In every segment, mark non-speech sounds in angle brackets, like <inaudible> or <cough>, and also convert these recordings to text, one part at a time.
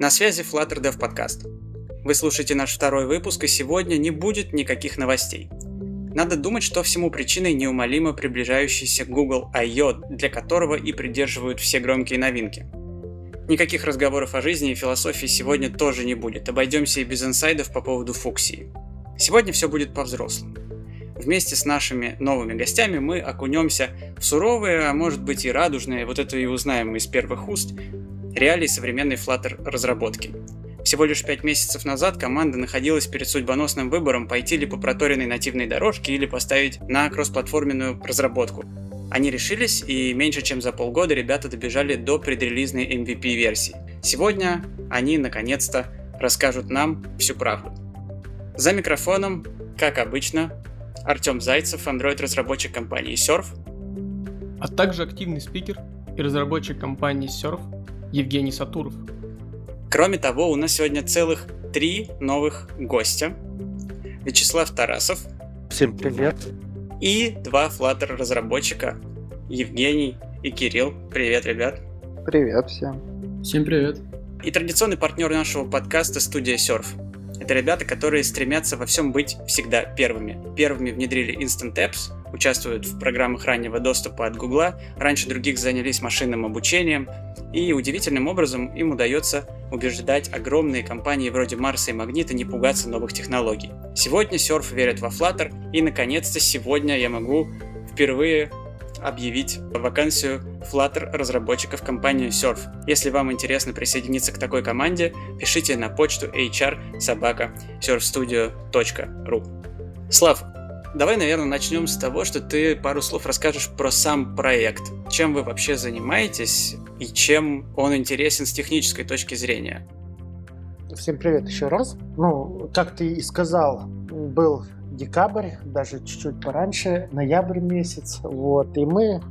На связи Flutter Dev Podcast. Вы слушаете наш второй выпуск, и сегодня не будет никаких новостей. Надо думать, что всему причиной неумолимо приближающийся Google I.O., для которого и придерживают все громкие новинки. Никаких разговоров о жизни и философии сегодня тоже не будет, обойдемся и без инсайдов по поводу фуксии. Сегодня все будет по-взрослому. Вместе с нашими новыми гостями мы окунемся в суровые, а может быть и радужные, вот это и узнаем из первых уст, реалии современной Flutter разработки. Всего лишь пять месяцев назад команда находилась перед судьбоносным выбором пойти ли по проторенной нативной дорожке или поставить на кроссплатформенную разработку. Они решились, и меньше чем за полгода ребята добежали до предрелизной MVP-версии. Сегодня они наконец-то расскажут нам всю правду. За микрофоном, как обычно, Артем Зайцев, Android-разработчик компании Surf. А также активный спикер и разработчик компании Surf Евгений Сатуров. Кроме того, у нас сегодня целых три новых гостя. Вячеслав Тарасов. Всем привет. И два Flutter разработчика Евгений и Кирилл. Привет, ребят. Привет всем. Всем привет. И традиционный партнер нашего подкаста студия Surf. Это ребята, которые стремятся во всем быть всегда первыми. Первыми внедрили Instant Apps, участвуют в программах раннего доступа от Гугла, раньше других занялись машинным обучением, и удивительным образом им удается убеждать огромные компании вроде Марса и Магнита не пугаться новых технологий. Сегодня Surf верит во Flutter, и наконец-то сегодня я могу впервые объявить вакансию Flutter разработчиков компании Surf. Если вам интересно присоединиться к такой команде, пишите на почту hr собака surfstudio.ru. Слав, давай, наверное, начнем с того, что ты пару слов расскажешь про сам проект. Чем вы вообще занимаетесь и чем он интересен с технической точки зрения? Всем привет еще раз. Ну, как ты и сказал, был декабрь, даже чуть-чуть пораньше, ноябрь месяц. Вот, и мы,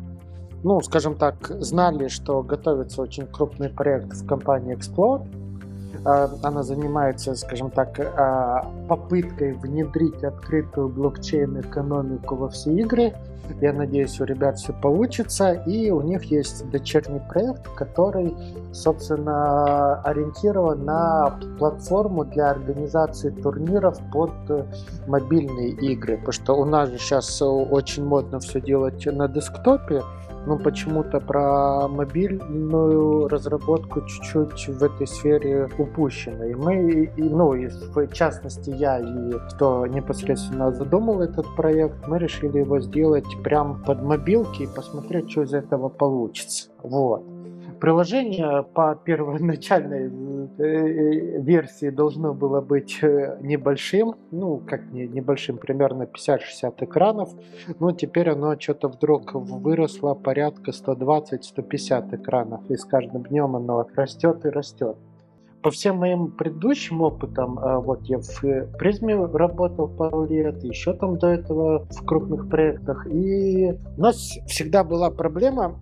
ну, скажем так, знали, что готовится очень крупный проект в компании Explode. А, она занимается, скажем так, а, попыткой внедрить открытую блокчейн-экономику во все игры. Я надеюсь, у ребят все получится. И у них есть дочерний проект, который, собственно, ориентирован на платформу для организации турниров под мобильные игры. Потому что у нас же сейчас очень модно все делать на десктопе ну, почему-то про мобильную разработку чуть-чуть в этой сфере упущено. И мы, и, ну, и в частности я и кто непосредственно задумал этот проект, мы решили его сделать прям под мобилки и посмотреть, что из этого получится. Вот. Приложение по первоначальной э, э, версии должно было быть э, небольшим, ну, как не, небольшим, примерно 50-60 экранов, но теперь оно что-то вдруг выросло порядка 120-150 экранов, и с каждым днем оно растет и растет по всем моим предыдущим опытам, а, вот я в призме работал пару лет, еще там до этого в крупных проектах, и у нас всегда была проблема,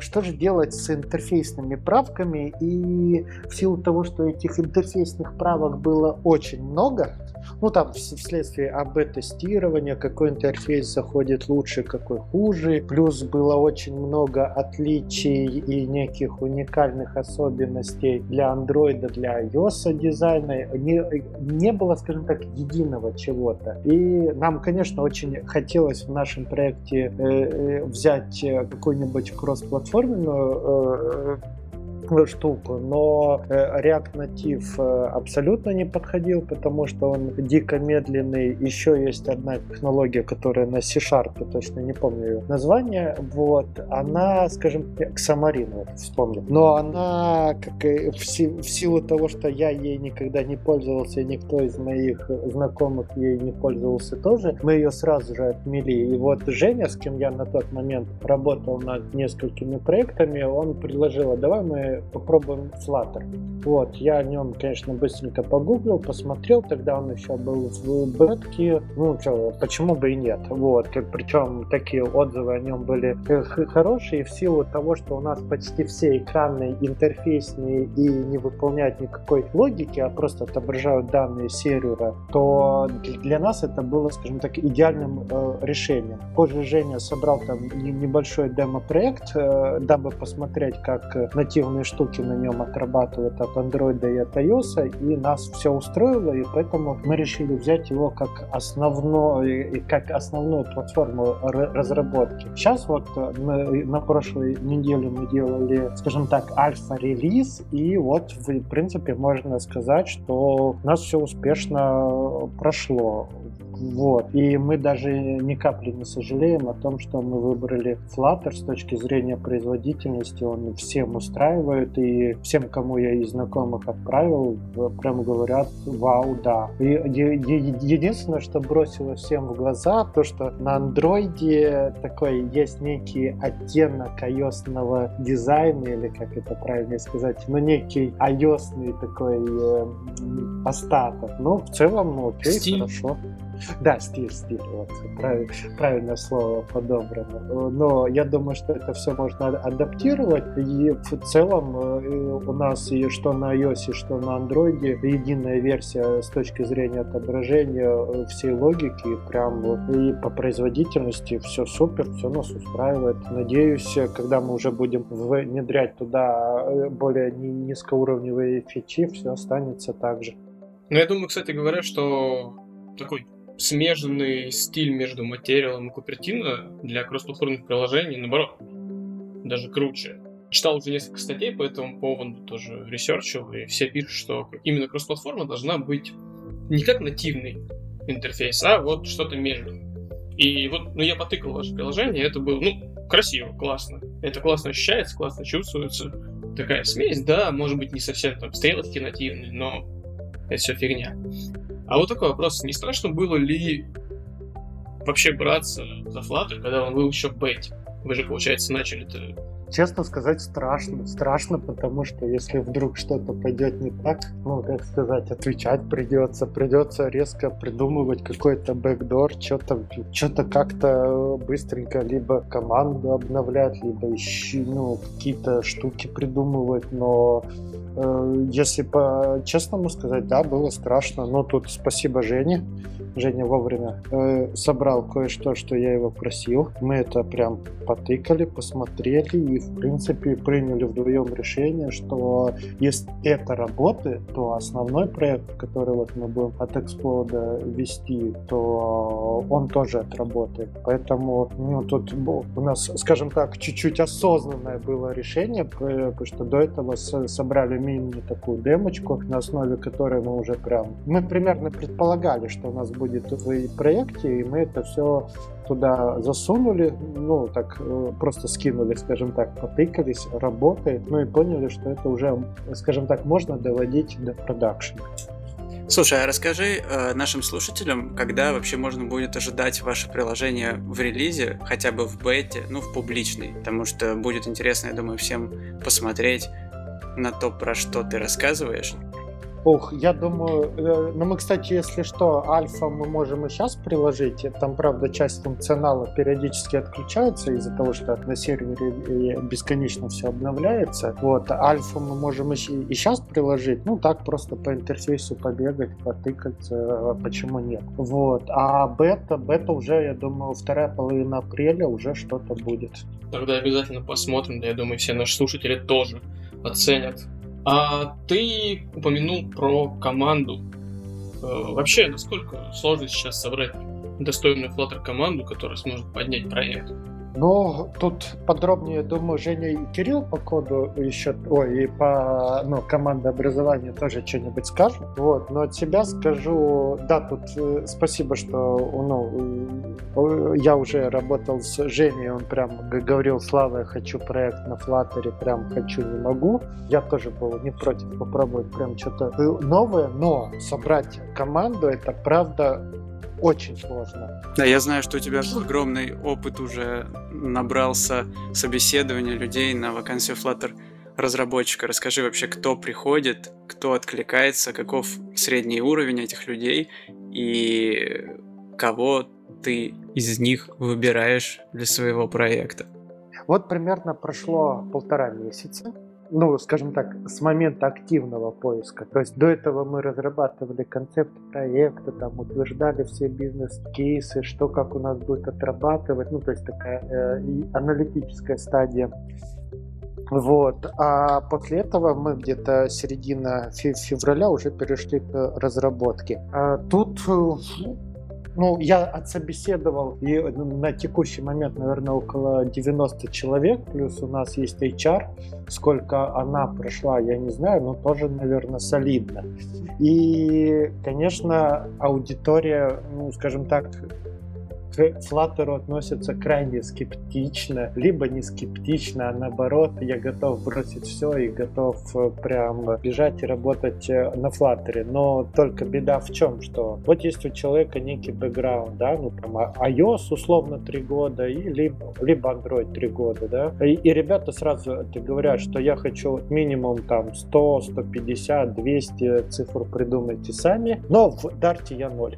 что же делать с интерфейсными правками, и в силу того, что этих интерфейсных правок было очень много, ну там вследствие АБ-тестирования, какой интерфейс заходит лучше, какой хуже. Плюс было очень много отличий и неких уникальных особенностей для андроида, для iOS дизайна. Не, не было, скажем так, единого чего-то. И нам, конечно, очень хотелось в нашем проекте э, э взять э, какую-нибудь кроссплатформенную э, штуку, но э, React Native э, абсолютно не подходил, потому что он дико медленный. Еще есть одна технология, которая на C-Sharp, точно не помню ее название, вот, она, скажем, Xamarin, вот, вспомнил, но она, как и в, си в силу того, что я ей никогда не пользовался, и никто из моих знакомых ей не пользовался тоже, мы ее сразу же отмели. И вот Женя, с кем я на тот момент работал над несколькими проектами, он предложил, а давай мы попробуем Flutter. Вот, я о нем, конечно, быстренько погуглил, посмотрел, тогда он еще был в бетке, ну, что, почему бы и нет, вот, причем такие отзывы о нем были э, хорошие в силу того, что у нас почти все экраны интерфейсные и не выполняют никакой логики, а просто отображают данные сервера, то для нас это было, скажем так, идеальным э, решением. Позже Женя собрал там небольшой демо-проект, э, дабы посмотреть, как нативные штуки на нем отрабатывают от Android и от iOS, и нас все устроило, и поэтому мы решили взять его как основной, как основную платформу разработки. Сейчас вот мы, на прошлой неделе мы делали, скажем так, альфа-релиз, и вот в принципе можно сказать, что у нас все успешно прошло. Вот. И мы даже ни капли не сожалеем о том, что мы выбрали Flutter с точки зрения производительности. Он всем устраивает, и всем, кому я из знакомых отправил, прям говорят, вау, да. И единственное, что бросило всем в глаза, то, что на андроиде такой есть некий оттенок ios дизайна, или как это правильно сказать, ну, некий ios такой э, остаток. Ну, в целом, ну, окей, Стиль. хорошо. Да, стиль, стиль, вот, прав, правильное слово подобрано. Но я думаю, что это все можно адаптировать, и в целом э, у нас и что на iOS, что на Android единая версия с точки зрения отображения э, всей логики, прям и по производительности все супер, все нас устраивает. Надеюсь, когда мы уже будем внедрять туда э, более низкоуровневые фичи, все останется так же. Ну, я думаю, кстати говоря, что такой смежный стиль между материалом и Cupertino для кроссплатформенных приложений, наоборот, даже круче. Читал уже несколько статей по этому поводу, тоже ресерчил, и все пишут, что именно кроссплатформа должна быть не как нативный интерфейс, а вот что-то между. И вот, ну, я потыкал ваше приложение, это было, ну, красиво, классно. Это классно ощущается, классно чувствуется. Такая смесь, да, может быть, не совсем там стрелочки нативные, но это все фигня. А вот такой вопрос. Не страшно было ли вообще браться за Flutter, когда он был еще бете? Вы же, получается, начали-то Честно сказать, страшно. Страшно, потому что если вдруг что-то пойдет не так, ну, как сказать, отвечать придется. Придется резко придумывать какой-то бэкдор, что-то что-то как-то быстренько либо команду обновлять, либо еще, ну, какие-то штуки придумывать, но если по-честному сказать, да, было страшно. Но тут спасибо Жене. Женя вовремя э, собрал кое-что, что я его просил. Мы это прям потыкали, посмотрели и, в принципе, приняли вдвоем решение, что если это работает, то основной проект, который вот мы будем от Explode вести, то он тоже отработает. Поэтому ну, тут у нас, скажем так, чуть-чуть осознанное было решение, потому что до этого собрали мини такую демочку, на основе которой мы уже прям... Мы примерно предполагали, что у нас будет в проекте, и мы это все туда засунули, ну, так э, просто скинули, скажем так, потыкались, работает, ну и поняли, что это уже, скажем так, можно доводить до продакшена. Слушай, а расскажи э, нашим слушателям, когда вообще можно будет ожидать ваше приложение в релизе, хотя бы в бете, ну, в публичной, потому что будет интересно, я думаю, всем посмотреть на то, про что ты рассказываешь. Ух, я думаю, э, ну мы, кстати, если что, альфа мы можем и сейчас приложить. Там, правда, часть функционала периодически отключается из-за того, что на сервере бесконечно все обновляется. Вот, альфа мы можем и, и сейчас приложить. Ну, так просто по интерфейсу побегать, потыкать, э, почему нет. Вот, а бета, бета уже, я думаю, вторая половина апреля уже что-то будет. Тогда обязательно посмотрим, да, я думаю, все наши слушатели тоже оценят а ты упомянул про команду. Э, вообще, насколько сложно сейчас собрать достойную Flutter команду, которая сможет поднять проект? Ну, тут подробнее, думаю, Женя и Кирилл по коду еще, ой, и по ну, командообразованию тоже что-нибудь скажут. Вот, но от себя скажу, да, тут э, спасибо, что ну, э, я уже работал с Женей, он прям говорил, Слава, я хочу проект на Flutter, прям хочу, не могу. Я тоже был не против попробовать прям что-то новое, но собрать команду, это правда очень сложно. Да, я знаю, что у тебя огромный опыт уже набрался собеседования людей на вакансию Flutter разработчика. Расскажи вообще, кто приходит, кто откликается, каков средний уровень этих людей и кого ты из них выбираешь для своего проекта. Вот примерно прошло полтора месяца ну, скажем так, с момента активного поиска. То есть до этого мы разрабатывали концепт проекта, там утверждали все бизнес-кейсы, что как у нас будет отрабатывать, ну, то есть такая э, аналитическая стадия. Вот. А после этого мы где-то середина февраля уже перешли к разработке. А тут ну, я отсобеседовал и на текущий момент, наверное, около 90 человек, плюс у нас есть HR. Сколько она прошла, я не знаю, но тоже, наверное, солидно. И, конечно, аудитория, ну, скажем так, к Flutter относятся крайне скептично, либо не скептично, а наоборот, я готов бросить все и готов э, прям бежать и работать э, на Flutter. Но только беда в чем, что вот есть у человека некий бэкграунд, да, ну там а, iOS условно 3 года, и либо, либо Android 3 года, да, и, и ребята сразу это говорят, что я хочу минимум там 100, 150, 200 цифр придумайте сами, но в Дарте я ноль.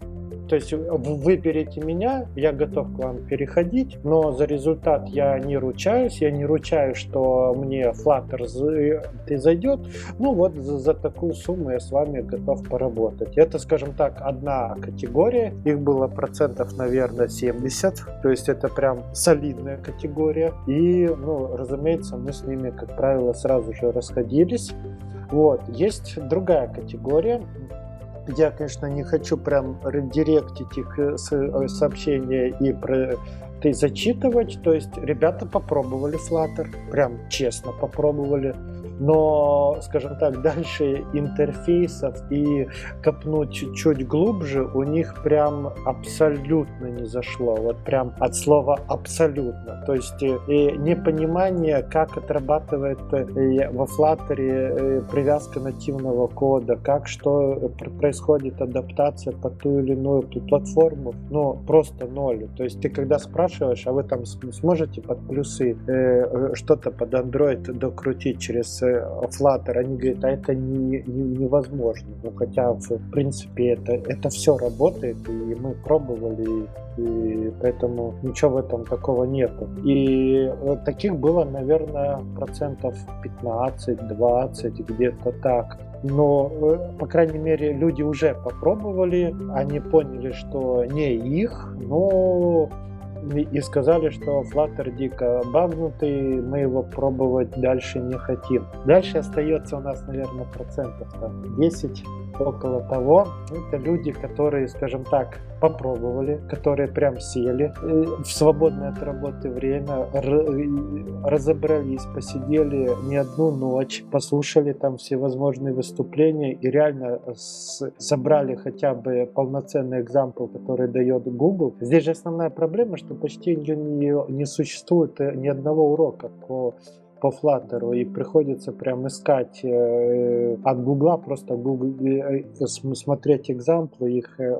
То есть выберите меня, я готов к вам переходить, но за результат я не ручаюсь, я не ручаюсь, что мне Flutter ты зайдет. Ну вот за, за такую сумму я с вами готов поработать. Это, скажем так, одна категория. Их было процентов, наверное, 70. То есть это прям солидная категория. И, ну, разумеется, мы с ними, как правило, сразу же расходились. Вот. Есть другая категория, я, конечно, не хочу прям редиректить их э, э, сообщения и про ты зачитывать. То есть ребята попробовали Flutter, прям честно попробовали но, скажем так, дальше интерфейсов и копнуть чуть-чуть глубже у них прям абсолютно не зашло. Вот прям от слова абсолютно. То есть э, и непонимание, как отрабатывает э, во Flutter э, привязка нативного кода, как что происходит адаптация под ту или иную платформу, ну, просто ноль. То есть ты когда спрашиваешь, а вы там сможете под плюсы э, что-то под Android докрутить через Flutter, они говорят, а это не, не, невозможно. Ну, хотя, в принципе, это, это все работает, и мы пробовали, и поэтому ничего в этом такого нету. И таких было, наверное, процентов 15-20, где-то так но, э, по крайней мере, люди уже попробовали, они поняли, что не их, но и сказали, что Flutter дико багнутый, мы его пробовать дальше не хотим. Дальше остается у нас, наверное, процентов там 10 около того. Это люди, которые, скажем так, попробовали, которые прям сели э, в свободное от работы время, разобрались, посидели не одну ночь, послушали там всевозможные выступления и реально собрали хотя бы полноценный экзампл, который дает Google. Здесь же основная проблема, что почти не, не существует э, ни одного урока по по Flutter, и приходится прям искать э, от Гугла, просто Google, э, смотреть экзамплы, их э,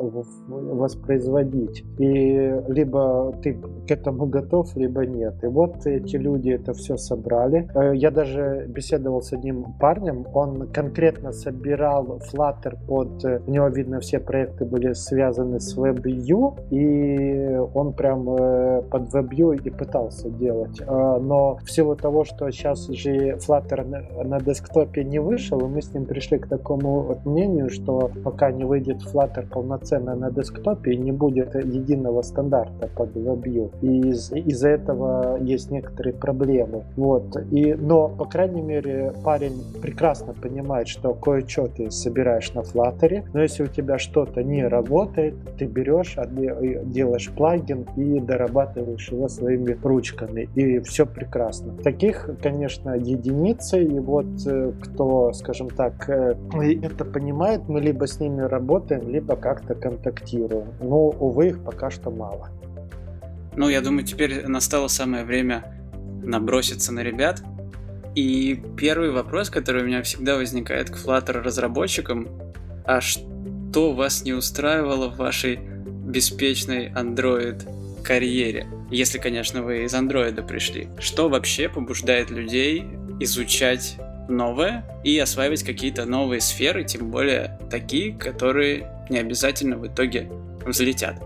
воспроизводить. И либо ты к этому готов, либо нет. И вот эти люди это все собрали. Я даже беседовал с одним парнем, он конкретно собирал Flutter под... У него, видно, все проекты были связаны с WebView, и он прям под WebView и пытался делать. Но в силу того, что сейчас же Flutter на, на десктопе не вышел, и мы с ним пришли к такому вот мнению, что пока не выйдет Flutter полноценно на десктопе, не будет единого стандарта под WebView. И из- из-за этого есть некоторые проблемы. Вот. И, но, по крайней мере, парень прекрасно понимает, что кое-что ты собираешь на Flutter, но если у тебя что-то не работает, ты берешь, делаешь плагин и дорабатываешь его своими ручками. И все прекрасно. Таких, конечно, единицы, и вот э, кто, скажем так, э, это понимает, мы либо с ними работаем, либо как-то контактируем. Но, увы, их пока что мало. Ну, я думаю, теперь настало самое время наброситься на ребят. И первый вопрос, который у меня всегда возникает к Flutter разработчикам, а что вас не устраивало в вашей беспечной Android карьере? Если, конечно, вы из андроида пришли. Что вообще побуждает людей изучать новое и осваивать какие-то новые сферы, тем более такие, которые не обязательно в итоге взлетят?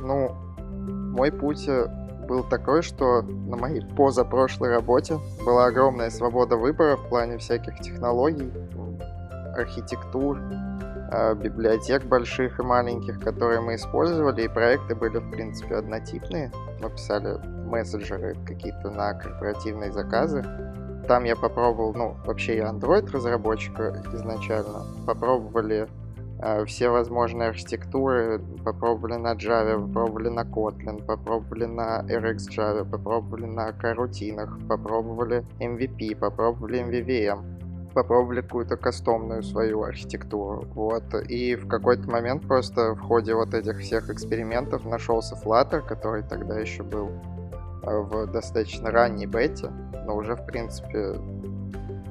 Ну, мой путь э, был такой, что на моей позапрошлой работе была огромная свобода выбора в плане всяких технологий, архитектур, библиотек больших и маленьких, которые мы использовали, и проекты были, в принципе, однотипные. Мы писали мессенджеры какие-то на корпоративные заказы. там я попробовал, ну, вообще я Android разработчик изначально. Попробовали э, все возможные архитектуры, попробовали на Java, попробовали на Kotlin, попробовали на RX Java, попробовали на карутинах, попробовали MVP, попробовали MVVM попробовали какую-то кастомную свою архитектуру. Вот. И в какой-то момент просто в ходе вот этих всех экспериментов нашелся Flutter, который тогда еще был э, в достаточно ранней бете, но уже, в принципе,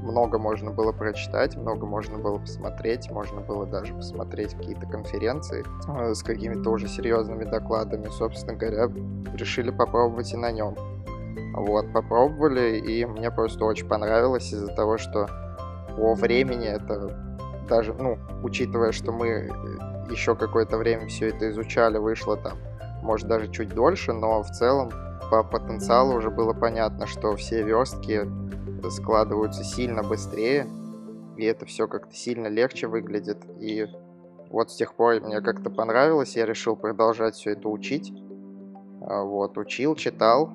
много можно было прочитать, много можно было посмотреть, можно было даже посмотреть какие-то конференции э, с какими-то уже серьезными докладами. Собственно говоря, решили попробовать и на нем. Вот, попробовали, и мне просто очень понравилось из-за того, что по времени это даже, ну, учитывая, что мы э, еще какое-то время все это изучали, вышло там, может, даже чуть дольше, но в целом по потенциалу уже было понятно, что все верстки складываются сильно быстрее, и это все как-то сильно легче выглядит. И вот с тех пор мне как-то понравилось, я решил продолжать все это учить. А, вот, учил, читал,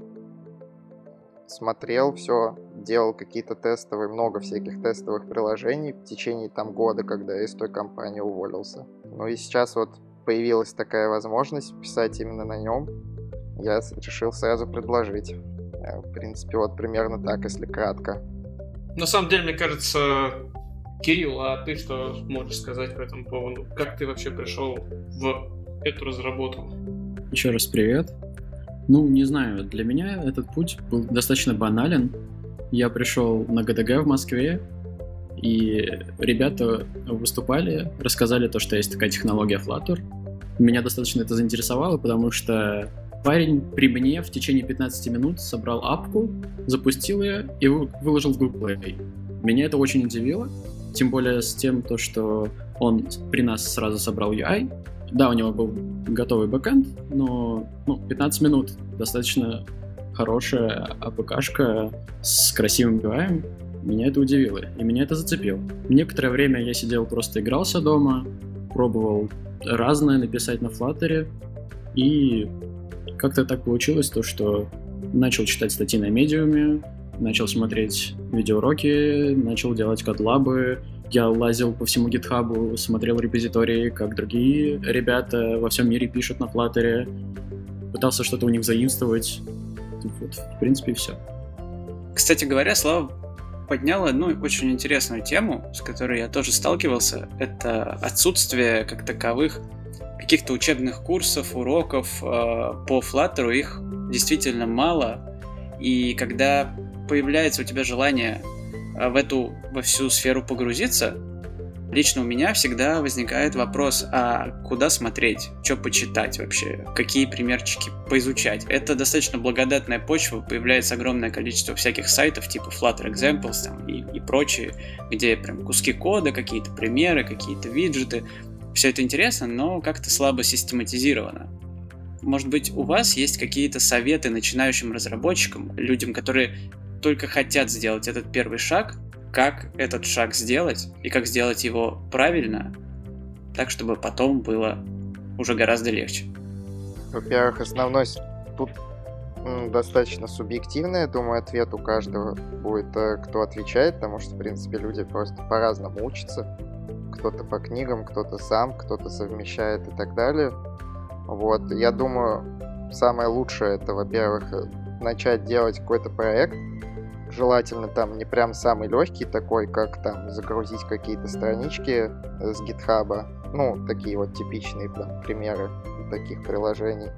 смотрел все, делал какие-то тестовые, много всяких тестовых приложений в течение там года, когда я из той компании уволился. Ну и сейчас вот появилась такая возможность писать именно на нем. Я решил сразу предложить. Э, в принципе, вот примерно так, если кратко. На самом деле, мне кажется, Кирилл, а ты что можешь сказать по этому поводу? Как ты вообще пришел в эту разработку? Еще раз привет. Ну, не знаю, для меня этот путь был достаточно банален. Я пришел на ГДГ в Москве, и ребята выступали, рассказали то, что есть такая технология Flutter. Меня достаточно это заинтересовало, потому что парень при мне в течение 15 минут собрал апку, запустил ее и выложил в Google Play. Меня это очень удивило, тем более с тем, то, что он при нас сразу собрал UI, да, у него был готовый бэкэнд, но ну, 15 минут достаточно хорошая АПКшка с красивым UI. Меня это удивило, и меня это зацепило. Некоторое время я сидел, просто игрался дома, пробовал разное написать на Flutter, и как-то так получилось то, что начал читать статьи на медиуме, начал смотреть видеоуроки, начал делать кодлабы, я лазил по всему гитхабу, смотрел репозитории, как другие ребята во всем мире пишут на Flutter, пытался что-то у них заимствовать. Вот, в принципе, все. Кстати говоря, Слава поднял одну очень интересную тему, с которой я тоже сталкивался. Это отсутствие как таковых каких-то учебных курсов, уроков э, по Flutter. Их действительно мало. И когда появляется у тебя желание а, в эту во всю сферу погрузиться, лично у меня всегда возникает вопрос, а куда смотреть, что почитать вообще, какие примерчики поизучать. Это достаточно благодатная почва, появляется огромное количество всяких сайтов типа Flutter Examples там, и, и прочие, где прям куски кода, какие-то примеры, какие-то виджеты. Все это интересно, но как-то слабо систематизировано. Может быть, у вас есть какие-то советы начинающим разработчикам, людям, которые только хотят сделать этот первый шаг, как этот шаг сделать и как сделать его правильно, так чтобы потом было уже гораздо легче. Во-первых, основной тут достаточно субъективный, я думаю, ответ у каждого будет, э, кто отвечает, потому что, в принципе, люди просто по-разному учатся. Кто-то по книгам, кто-то сам, кто-то совмещает и так далее. Вот, я думаю, самое лучшее это, во-первых, э, начать делать какой-то проект, желательно там не прям самый легкий такой, как там загрузить какие-то странички с гитхаба, ну, такие вот типичные там, примеры таких приложений.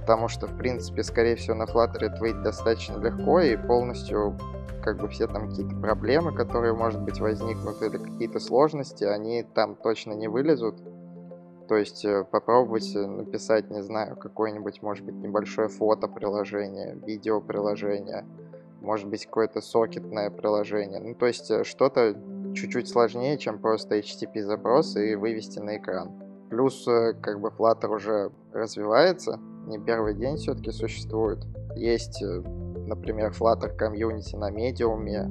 Потому что, в принципе, скорее всего, на Flutter это достаточно легко и полностью как бы все там какие-то проблемы, которые, может быть, возникнут, или какие-то сложности, они там точно не вылезут. То есть э, попробовать написать, не знаю, какое-нибудь, может быть, небольшое фото-приложение, видео-приложение, может быть какое-то сокетное приложение. Ну, то есть э, что-то чуть-чуть сложнее, чем просто HTTP запрос и вывести на экран. Плюс э, как бы Flutter уже развивается, не первый день все-таки существует. Есть, э, например, Flutter комьюнити на медиуме.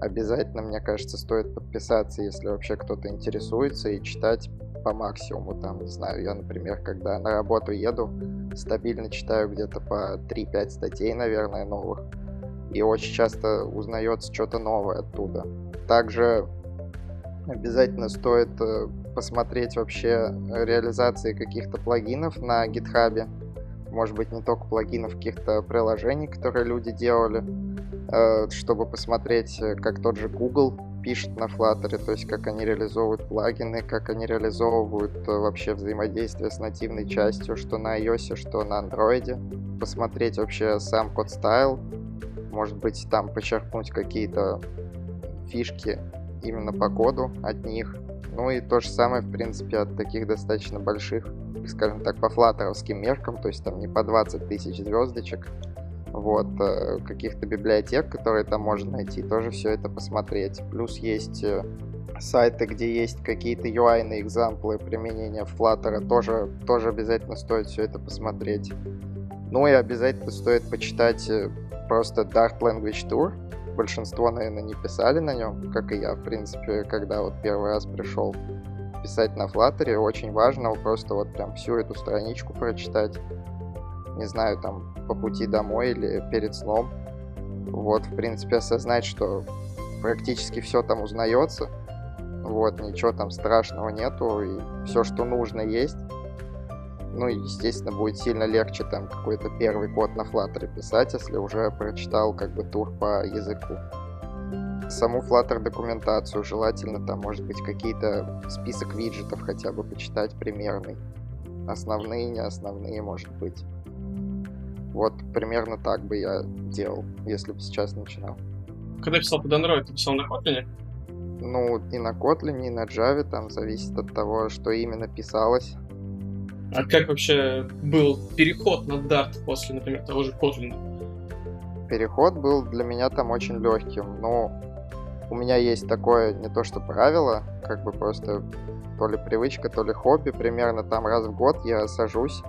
Обязательно, мне кажется, стоит подписаться, если вообще кто-то интересуется, и читать по максимуму. Там, не знаю, я, например, когда на работу еду, стабильно читаю где-то по 3-5 статей, наверное, новых. и очень часто узнается что-то новое оттуда. Также обязательно стоит э, посмотреть вообще реализации каких-то плагинов на GitHub. Может быть, не только плагинов, каких-то приложений, которые люди делали, э, чтобы посмотреть, э, как тот же Google пишет на Flutter, то есть как они реализовывают плагины, как они реализовывают вообще взаимодействие с нативной частью, что на iOS, что на Android. Посмотреть вообще сам код стайл, может быть, там почерпнуть какие-то фишки именно по коду от них. Ну и то же самое, в принципе, от таких достаточно больших, скажем так, по флаттеровским меркам, то есть там не по 20 тысяч звездочек, вот, э, каких-то библиотек, которые там можно найти, тоже все это посмотреть. Плюс есть э, сайты, где есть какие-то UI-ные экзамплы применения Flutter, тоже, тоже обязательно стоит все это посмотреть. Ну и обязательно стоит почитать э, просто Dart Language Tour, большинство, наверное, не писали на нем, как и я, в принципе, когда вот первый раз пришел писать на Flutter, очень важно просто вот прям всю эту страничку прочитать, не знаю, там, по пути домой или перед сном, вот, в принципе, осознать, что практически все там узнается, вот, ничего там страшного нету, и все, что нужно, есть, ну, естественно, будет сильно легче там какой-то первый код на Flutter писать, если уже прочитал как бы тур по языку. Саму Flutter документацию желательно там, может быть, какие-то список виджетов хотя бы почитать примерный. Основные, не основные, может быть. Вот примерно так бы я делал, если бы сейчас начинал. Когда писал под Android, ты писал на Kotlin? Ну, и на Kotlin, и на Java, там зависит от того, что именно писалось. А как вообще был переход на Dart после, например, того же Kotlin? Переход был для меня там очень легким. Ну, у меня есть такое не то что правило, как бы просто то ли привычка, то ли хобби. Примерно там раз в год я сажусь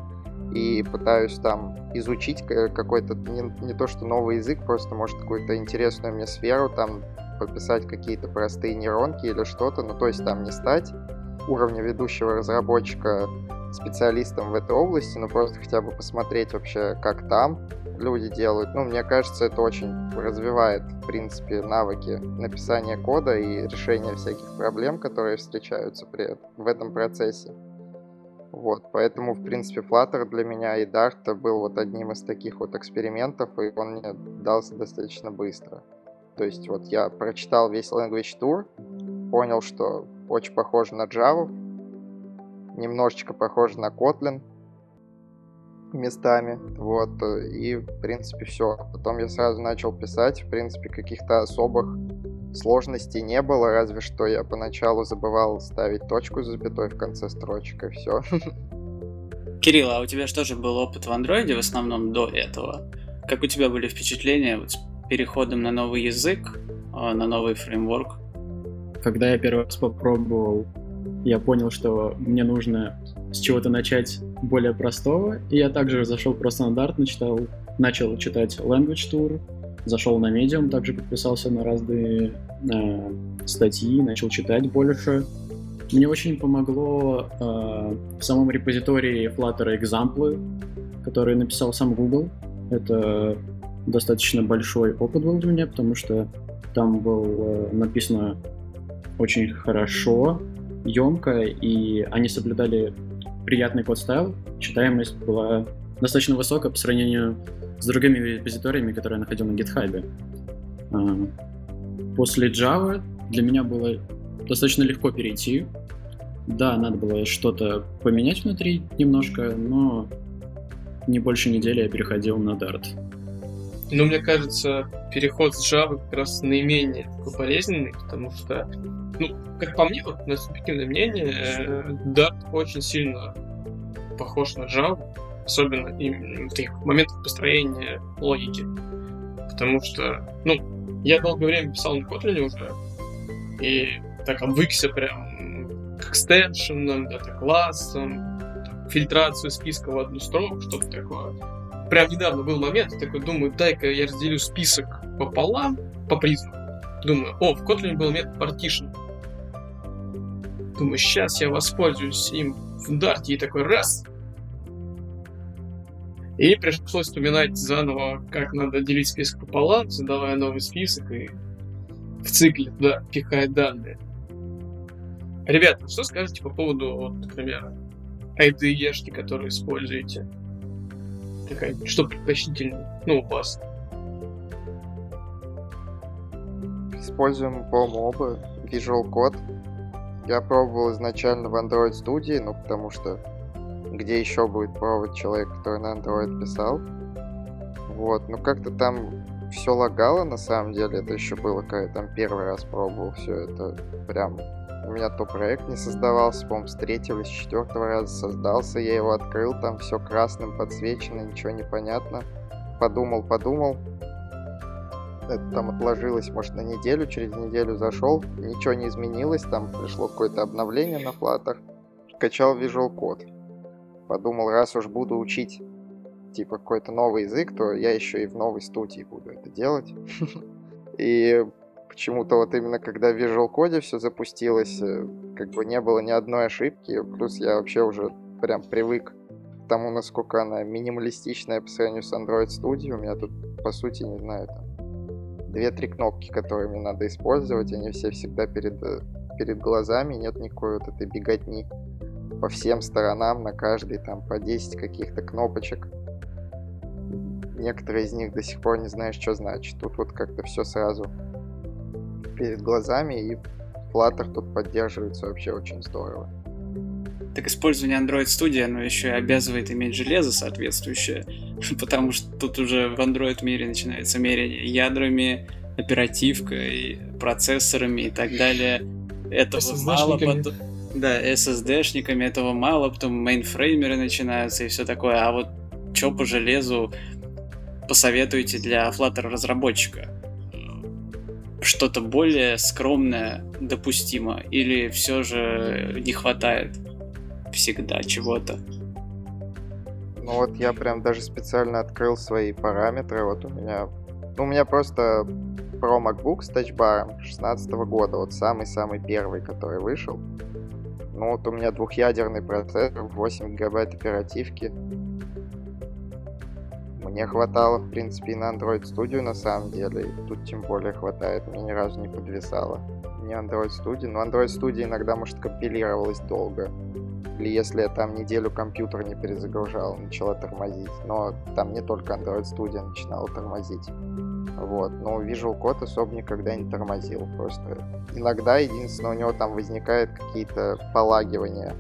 и пытаюсь там изучить какой-то, не, не то что новый язык, просто может какую-то интересную мне сферу, там пописать какие-то простые нейронки или что-то, ну то есть там не стать уровня ведущего разработчика специалистом в этой области, но просто хотя бы посмотреть вообще, как там люди делают. Ну, мне кажется, это очень развивает, в принципе, навыки написания кода и решения всяких проблем, которые встречаются при, в этом процессе. Вот, поэтому, в принципе, Flutter для меня и Dart был вот одним из таких вот экспериментов, и он мне дался достаточно быстро. То есть вот я прочитал весь Language Tour, понял, что очень похоже на Java, немножечко похоже на Kotlin местами, вот, и, в принципе, все. Потом я сразу начал писать, в принципе, каких-то особых сложностей не было, разве что я поначалу забывал ставить точку с запятой в конце строчек, и все. <laughs> Кирилл, а у тебя что же был опыт в андроиде в основном до этого? Как у тебя были впечатления вот с переходом на новый язык, а, на новый фреймворк? Когда я первый раз попробовал я понял, что мне нужно с чего-то начать более простого, и я также зашел просто на Dart, начитал, начал читать Language Tour, зашел на Medium, также подписался на разные э, статьи, начал читать больше. Мне очень помогло э, в самом репозитории Flutter экзамплы, которые написал сам Google. Это достаточно большой опыт был для меня, потому что там было э, написано очень хорошо, емко, и они соблюдали приятный код стайл. Читаемость была достаточно высокая по сравнению с другими репозиториями, которые я находил на GitHub. А, после Java для меня было достаточно легко перейти. Да, надо было что-то поменять внутри немножко, но не больше недели я переходил на Dart. Ну, мне кажется, переход с Java как раз наименее такой болезненный, потому что, ну, как по мне, вот, на субъективное мнение, э, Dart очень сильно похож на Java, особенно в таких моментах построения логики. Потому что, ну, я долгое время писал на Kotlin уже, и так обвыкся прям к экстеншенам, дата-классам, фильтрацию списка в одну строку, что-то такое прям недавно был момент, я такой думаю, дай-ка я разделю список пополам по признакам. Думаю, о, в Kotlin был метод partition. Думаю, сейчас я воспользуюсь им в Dart и такой раз. И пришлось вспоминать заново, как надо делить список пополам, создавая новый список и в цикле туда пихать данные. Ребята, что скажете по поводу, вот, например, IDE-шки, которые используете? Такая, что предпочтительнее, ну, у вас? Используем, по-моему, оба Visual Code. Я пробовал изначально в Android Studio, ну, потому что где еще будет пробовать человек, который на Android писал. Вот, ну как-то там все лагало на самом деле, это еще было, когда я там первый раз пробовал все это, прям у меня то проект не создавался, по-моему, с третьего с четвертого раза создался, я его открыл, там все красным подсвечено, ничего не понятно. Подумал, подумал, это там отложилось, может, на неделю, через неделю зашел, ничего не изменилось, там пришло какое-то обновление на флатах, качал Visual Code. Подумал, раз уж буду учить типа какой-то новый язык, то я еще и в новой студии буду это делать. <laughs> И почему-то вот именно когда в Visual Code все запустилось, э, как бы не было ни одной ошибки, плюс я вообще уже прям привык к тому, насколько она минималистичная по сравнению с Android Studio. У меня тут, по сути, не знаю, там две-три кнопки, которые мне надо использовать, они все всегда перед, э, перед глазами, нет никакой вот этой беготни по всем сторонам, на каждой там по 10 каких-то кнопочек. Некоторые из них до сих пор не знаешь, что значит. Тут вот как-то все сразу перед глазами, и Flutter тут поддерживается вообще очень здорово. Так использование Android Studio, оно еще и обязывает иметь железо соответствующее, <laughs> потому что тут уже в Android мире начинается мерение ядрами, оперативкой, процессорами и так далее. Этого мало потом... Да, SSD-шниками этого мало, потом мейнфреймеры начинаются и все такое. А вот что по железу посоветуете для Flutter разработчика? Что-то более скромное допустимо или все же не хватает всегда чего-то? Ну вот я прям даже специально открыл свои параметры. Вот у меня... Ну, у меня просто Pro MacBook с тачбаром 16 года, вот самый-самый первый, который вышел. Ну вот у меня двухъядерный процессор, 8 гигабайт оперативки. Мне хватало, в принципе, и на Android Studio на самом деле. И тут тем более хватает, мне ни разу не подвисало. Не Android Studio, но Android Studio иногда, может, компилировалось долго. Или если я там неделю компьютер не перезагружал, начала тормозить. Но там не только Android Studio начинала тормозить. Вот. Но Visual Code особо никогда не тормозил. Просто иногда единственное у него там возникают какие-то полагивания,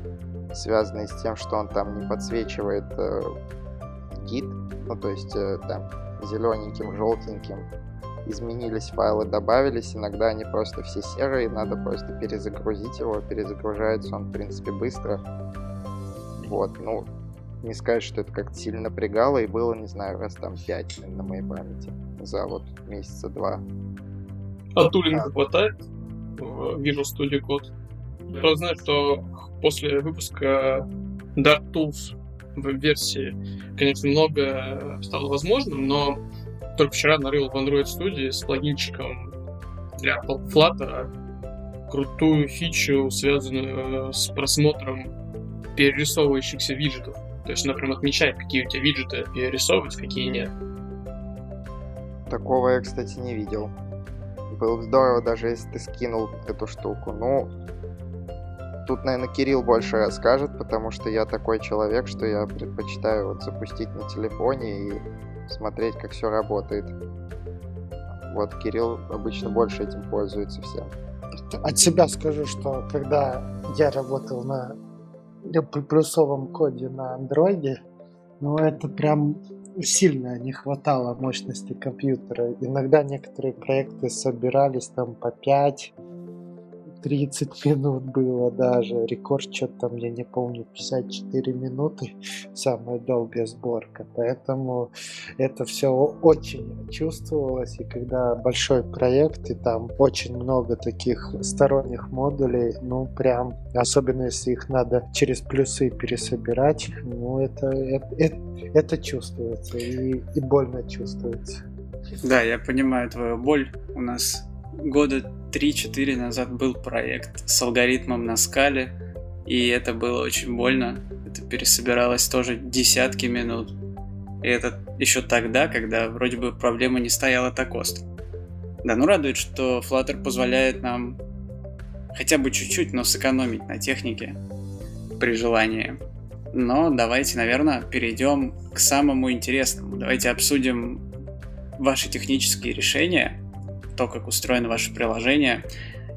связанные с тем, что он там не подсвечивает э, гид. Ну, то есть э, там зелененьким, желтеньким изменились файлы, добавились, иногда они просто все серые, надо просто перезагрузить его, перезагружается он, в принципе, быстро. Вот, ну, не сказать, что это как-то сильно напрягало, и было, не знаю, раз там 5 на моей памяти за вот месяца два. А тулинга а. хватает в Visual Studio Code? Я знаю, что после выпуска Dark Tools в версии, конечно, много стало возможным, но только вчера нарыл в Android Studio с плагинчиком для Flutter крутую фичу, связанную с просмотром перерисовывающихся виджетов. То есть она прям отмечает, какие у тебя виджеты перерисовываются, какие нет. Такого я, кстати, не видел. Было бы здорово, даже если ты скинул эту штуку. Ну, тут, наверное, Кирилл больше расскажет, потому что я такой человек, что я предпочитаю вот запустить на телефоне и смотреть, как все работает. Вот Кирилл обычно больше этим пользуется всем. От себя скажу, что когда я работал на плюсовом коде на андроиде, ну это прям сильно не хватало мощности компьютера. Иногда некоторые проекты собирались там по 5 30 <laughs> минут было даже. Рекорд что-то там, я не помню, 54 минуты. <laughs> Самая долгая сборка. Поэтому это все очень чувствовалось. И когда большой проект, и там очень много таких сторонних модулей, ну прям, особенно если их надо через плюсы пересобирать, ну это, это, это, это чувствуется и, и больно чувствуется. Да, я понимаю твою боль. У нас года 3-4 назад был проект с алгоритмом на скале, и это было очень больно. Это пересобиралось тоже десятки минут. И это еще тогда, когда вроде бы проблема не стояла так остро. Да, ну радует, что Flutter позволяет нам хотя бы чуть-чуть, но сэкономить на технике при желании. Но давайте, наверное, перейдем к самому интересному. Давайте обсудим ваши технические решения, то, как устроено ваше приложение,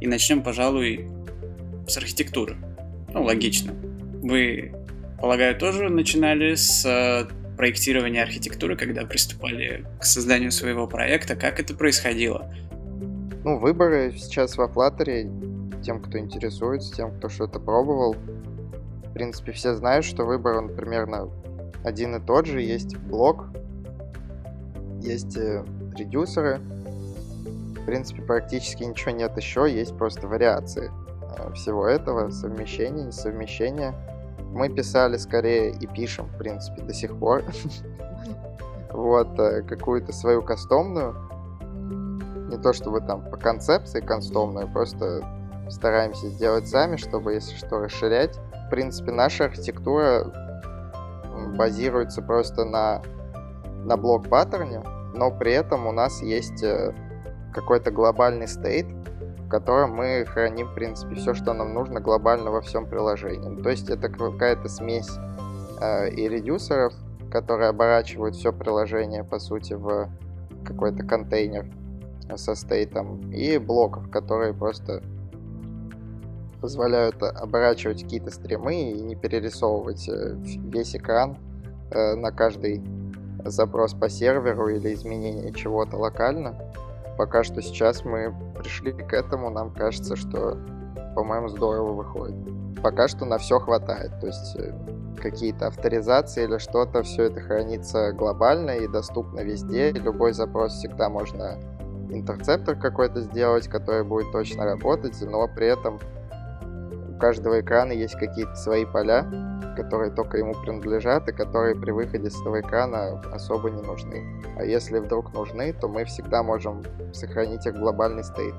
и начнем, пожалуй, с архитектуры. Ну, логично. Вы, полагаю, тоже начинали с э, проектирования архитектуры, когда приступали к созданию своего проекта. Как это происходило? Ну, выборы сейчас во Flutter, тем, кто интересуется, тем, кто что-то пробовал, в принципе, все знают, что выбор, он примерно один и тот же. Есть блок, есть э, редюсеры. В принципе, практически ничего нет еще, есть просто вариации э, всего этого, совмещения, несовмещения. Мы писали скорее и пишем, в принципе, до сих пор. <laughs> Вот, э, какую-то свою кастомную. Не то чтобы там по концепции кастомную, просто стараемся сделать сами, чтобы, если что, расширять. В принципе, наша архитектура базируется просто на, на блок-паттерне, но при этом у нас есть э, какой-то глобальный стейт, в котором мы храним, в принципе, все, что нам нужно глобально во всем приложении. То есть это какая-то смесь э, и редюсеров, которые оборачивают все приложение, по сути, в какой-то контейнер со стейтом, и блоков, которые просто позволяют оборачивать какие-то стримы и не перерисовывать э, весь экран э, на каждый запрос по серверу или изменение чего-то локально. Пока что сейчас мы пришли к этому, нам кажется, что, по-моему, здорово выходит. Пока что на все хватает, то есть э, какие-то авторизации или что-то, все это хранится глобально и доступно везде. И любой запрос всегда можно интерцептор какой-то сделать, который будет точно работать, но при этом каждого экрана есть какие-то свои поля, которые только ему принадлежат и которые при выходе с этого экрана особо не нужны. А если вдруг нужны, то мы всегда можем сохранить их глобальный стейт,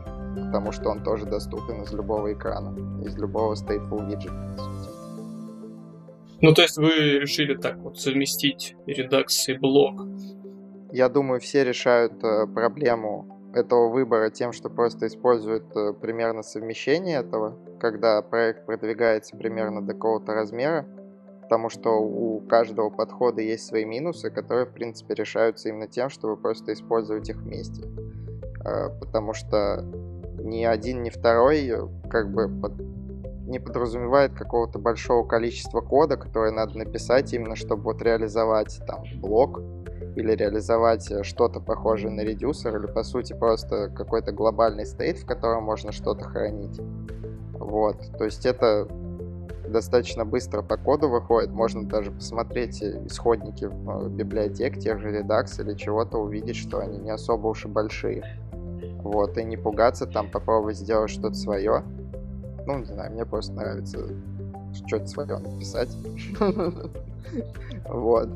потому что он тоже доступен из любого экрана, из любого stateful widget, по сути. Ну, то есть вы решили так вот совместить Redux и блок? Я думаю, все решают э, проблему этого выбора тем, что просто используют э, примерно совмещение этого, когда проект продвигается примерно до какого-то размера, потому что у каждого подхода есть свои минусы, которые, в принципе, решаются именно тем, чтобы просто использовать их вместе. Э, потому что ни один, ни второй э, как бы под... не подразумевает какого-то большого количества кода, которое надо написать именно, чтобы вот реализовать там блок, или реализовать э, что-то похожее на редюсер, или по сути просто какой-то глобальный стейт, в котором можно что-то хранить. Вот, то есть это достаточно быстро по коду выходит, можно даже посмотреть э, исходники в э, библиотек, тех же Redux или чего-то, увидеть, что они не особо уж и большие. Вот, и не пугаться, там попробовать сделать что-то свое. Ну, не знаю, мне просто нравится что-то свое написать. <laughs> Вот.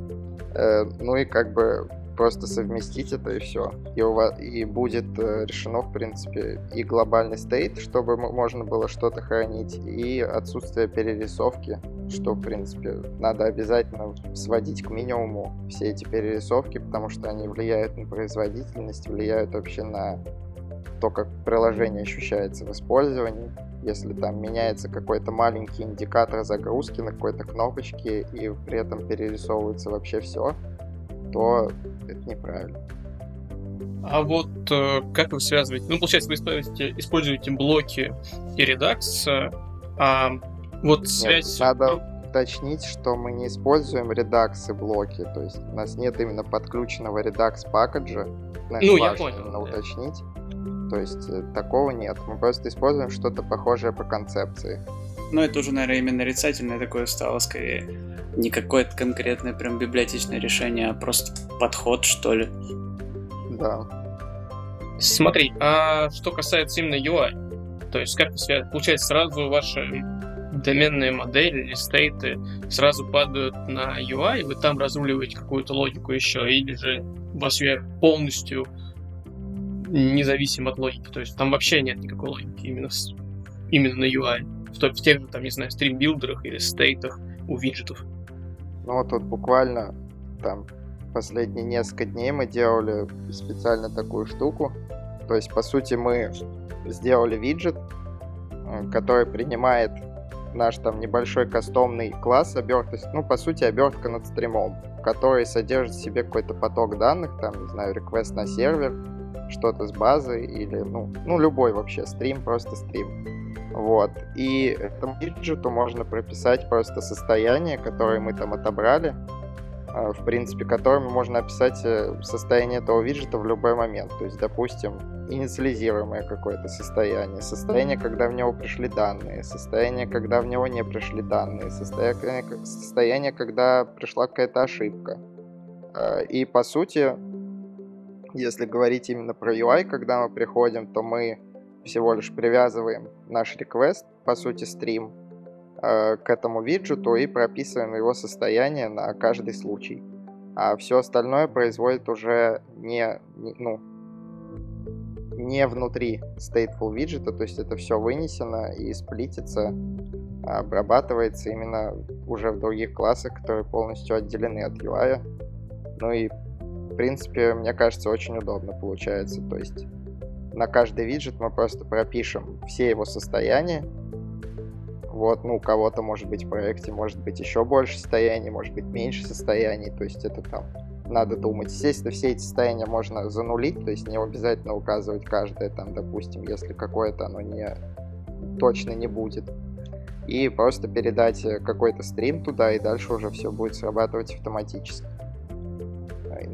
Э, ну и как бы просто совместить это и все. И, у вас, и будет э, решено, в принципе, и глобальный стейт, чтобы можно было что-то хранить, и отсутствие перерисовки, что, в принципе, надо обязательно сводить к минимуму все эти перерисовки, потому что они влияют на производительность, влияют вообще на то, как приложение ощущается в использовании. Если там меняется какой-то маленький индикатор загрузки на какой-то кнопочке и при этом перерисовывается вообще все, то это неправильно. А вот э, как вы связываете? Ну, получается, вы используете, используете блоки и Redux, э, а вот связь... Нет, надо уточнить, что мы не используем Redux и блоки, то есть у нас нет именно подключенного Redux пакеджа. Ну, я понял. Да. уточнить. То есть э, такого нет. Мы просто используем что-то похожее по концепции. Ну, это уже, наверное, именно нарицательное такое стало, скорее. Не какое-то конкретное прям библиотечное решение, а просто подход, что ли. Да. Смотри, а что касается именно UI, то есть как получается сразу ваши доменные модели или стейты сразу падают на UI, и вы там разруливаете какую-то логику еще, или же у вас UI полностью независим от логики. То есть там вообще нет никакой логики именно, с, именно на UI. В, в тех же, там, не знаю, стрим-билдерах или стейтах у виджетов. Ну вот тут буквально там последние несколько дней мы делали специально такую штуку. То есть, по сути, мы сделали виджет, э, который принимает наш там небольшой кастомный класс обертка, ну, по сути, обертка над стримом, который содержит в себе какой-то поток данных, там, не знаю, реквест на сервер, что-то с базы или, ну, ну, любой вообще стрим, просто стрим. Вот. И этому виджету можно прописать просто состояние, которое мы там отобрали, а, в принципе, которым можно описать э, состояние этого виджета в любой момент. То есть, допустим, инициализируемое какое-то состояние, состояние, когда в него пришли данные, состояние, когда в него не пришли данные, состояние, состояние когда пришла какая-то ошибка. А, и по сути, если говорить именно про UI, когда мы приходим, то мы всего лишь привязываем наш request, по сути, стрим, Э, к этому виджету и прописываем его состояние на каждый случай. А все остальное производит уже не, не, ну, не внутри stateful виджета, то есть это все вынесено и сплитится, обрабатывается именно уже в других классах, которые полностью отделены от UI. Ну и, в принципе, мне кажется, очень удобно получается. То есть на каждый виджет мы просто пропишем все его состояния, вот, ну, у кого-то может быть в проекте, может быть еще больше состояний, может быть меньше состояний, то есть это там надо думать. Естественно, все эти состояния можно занулить, то есть не обязательно указывать каждое, там, допустим, если какое-то оно не точно не будет. И просто передать э, какой-то стрим туда, и дальше уже все будет срабатывать автоматически.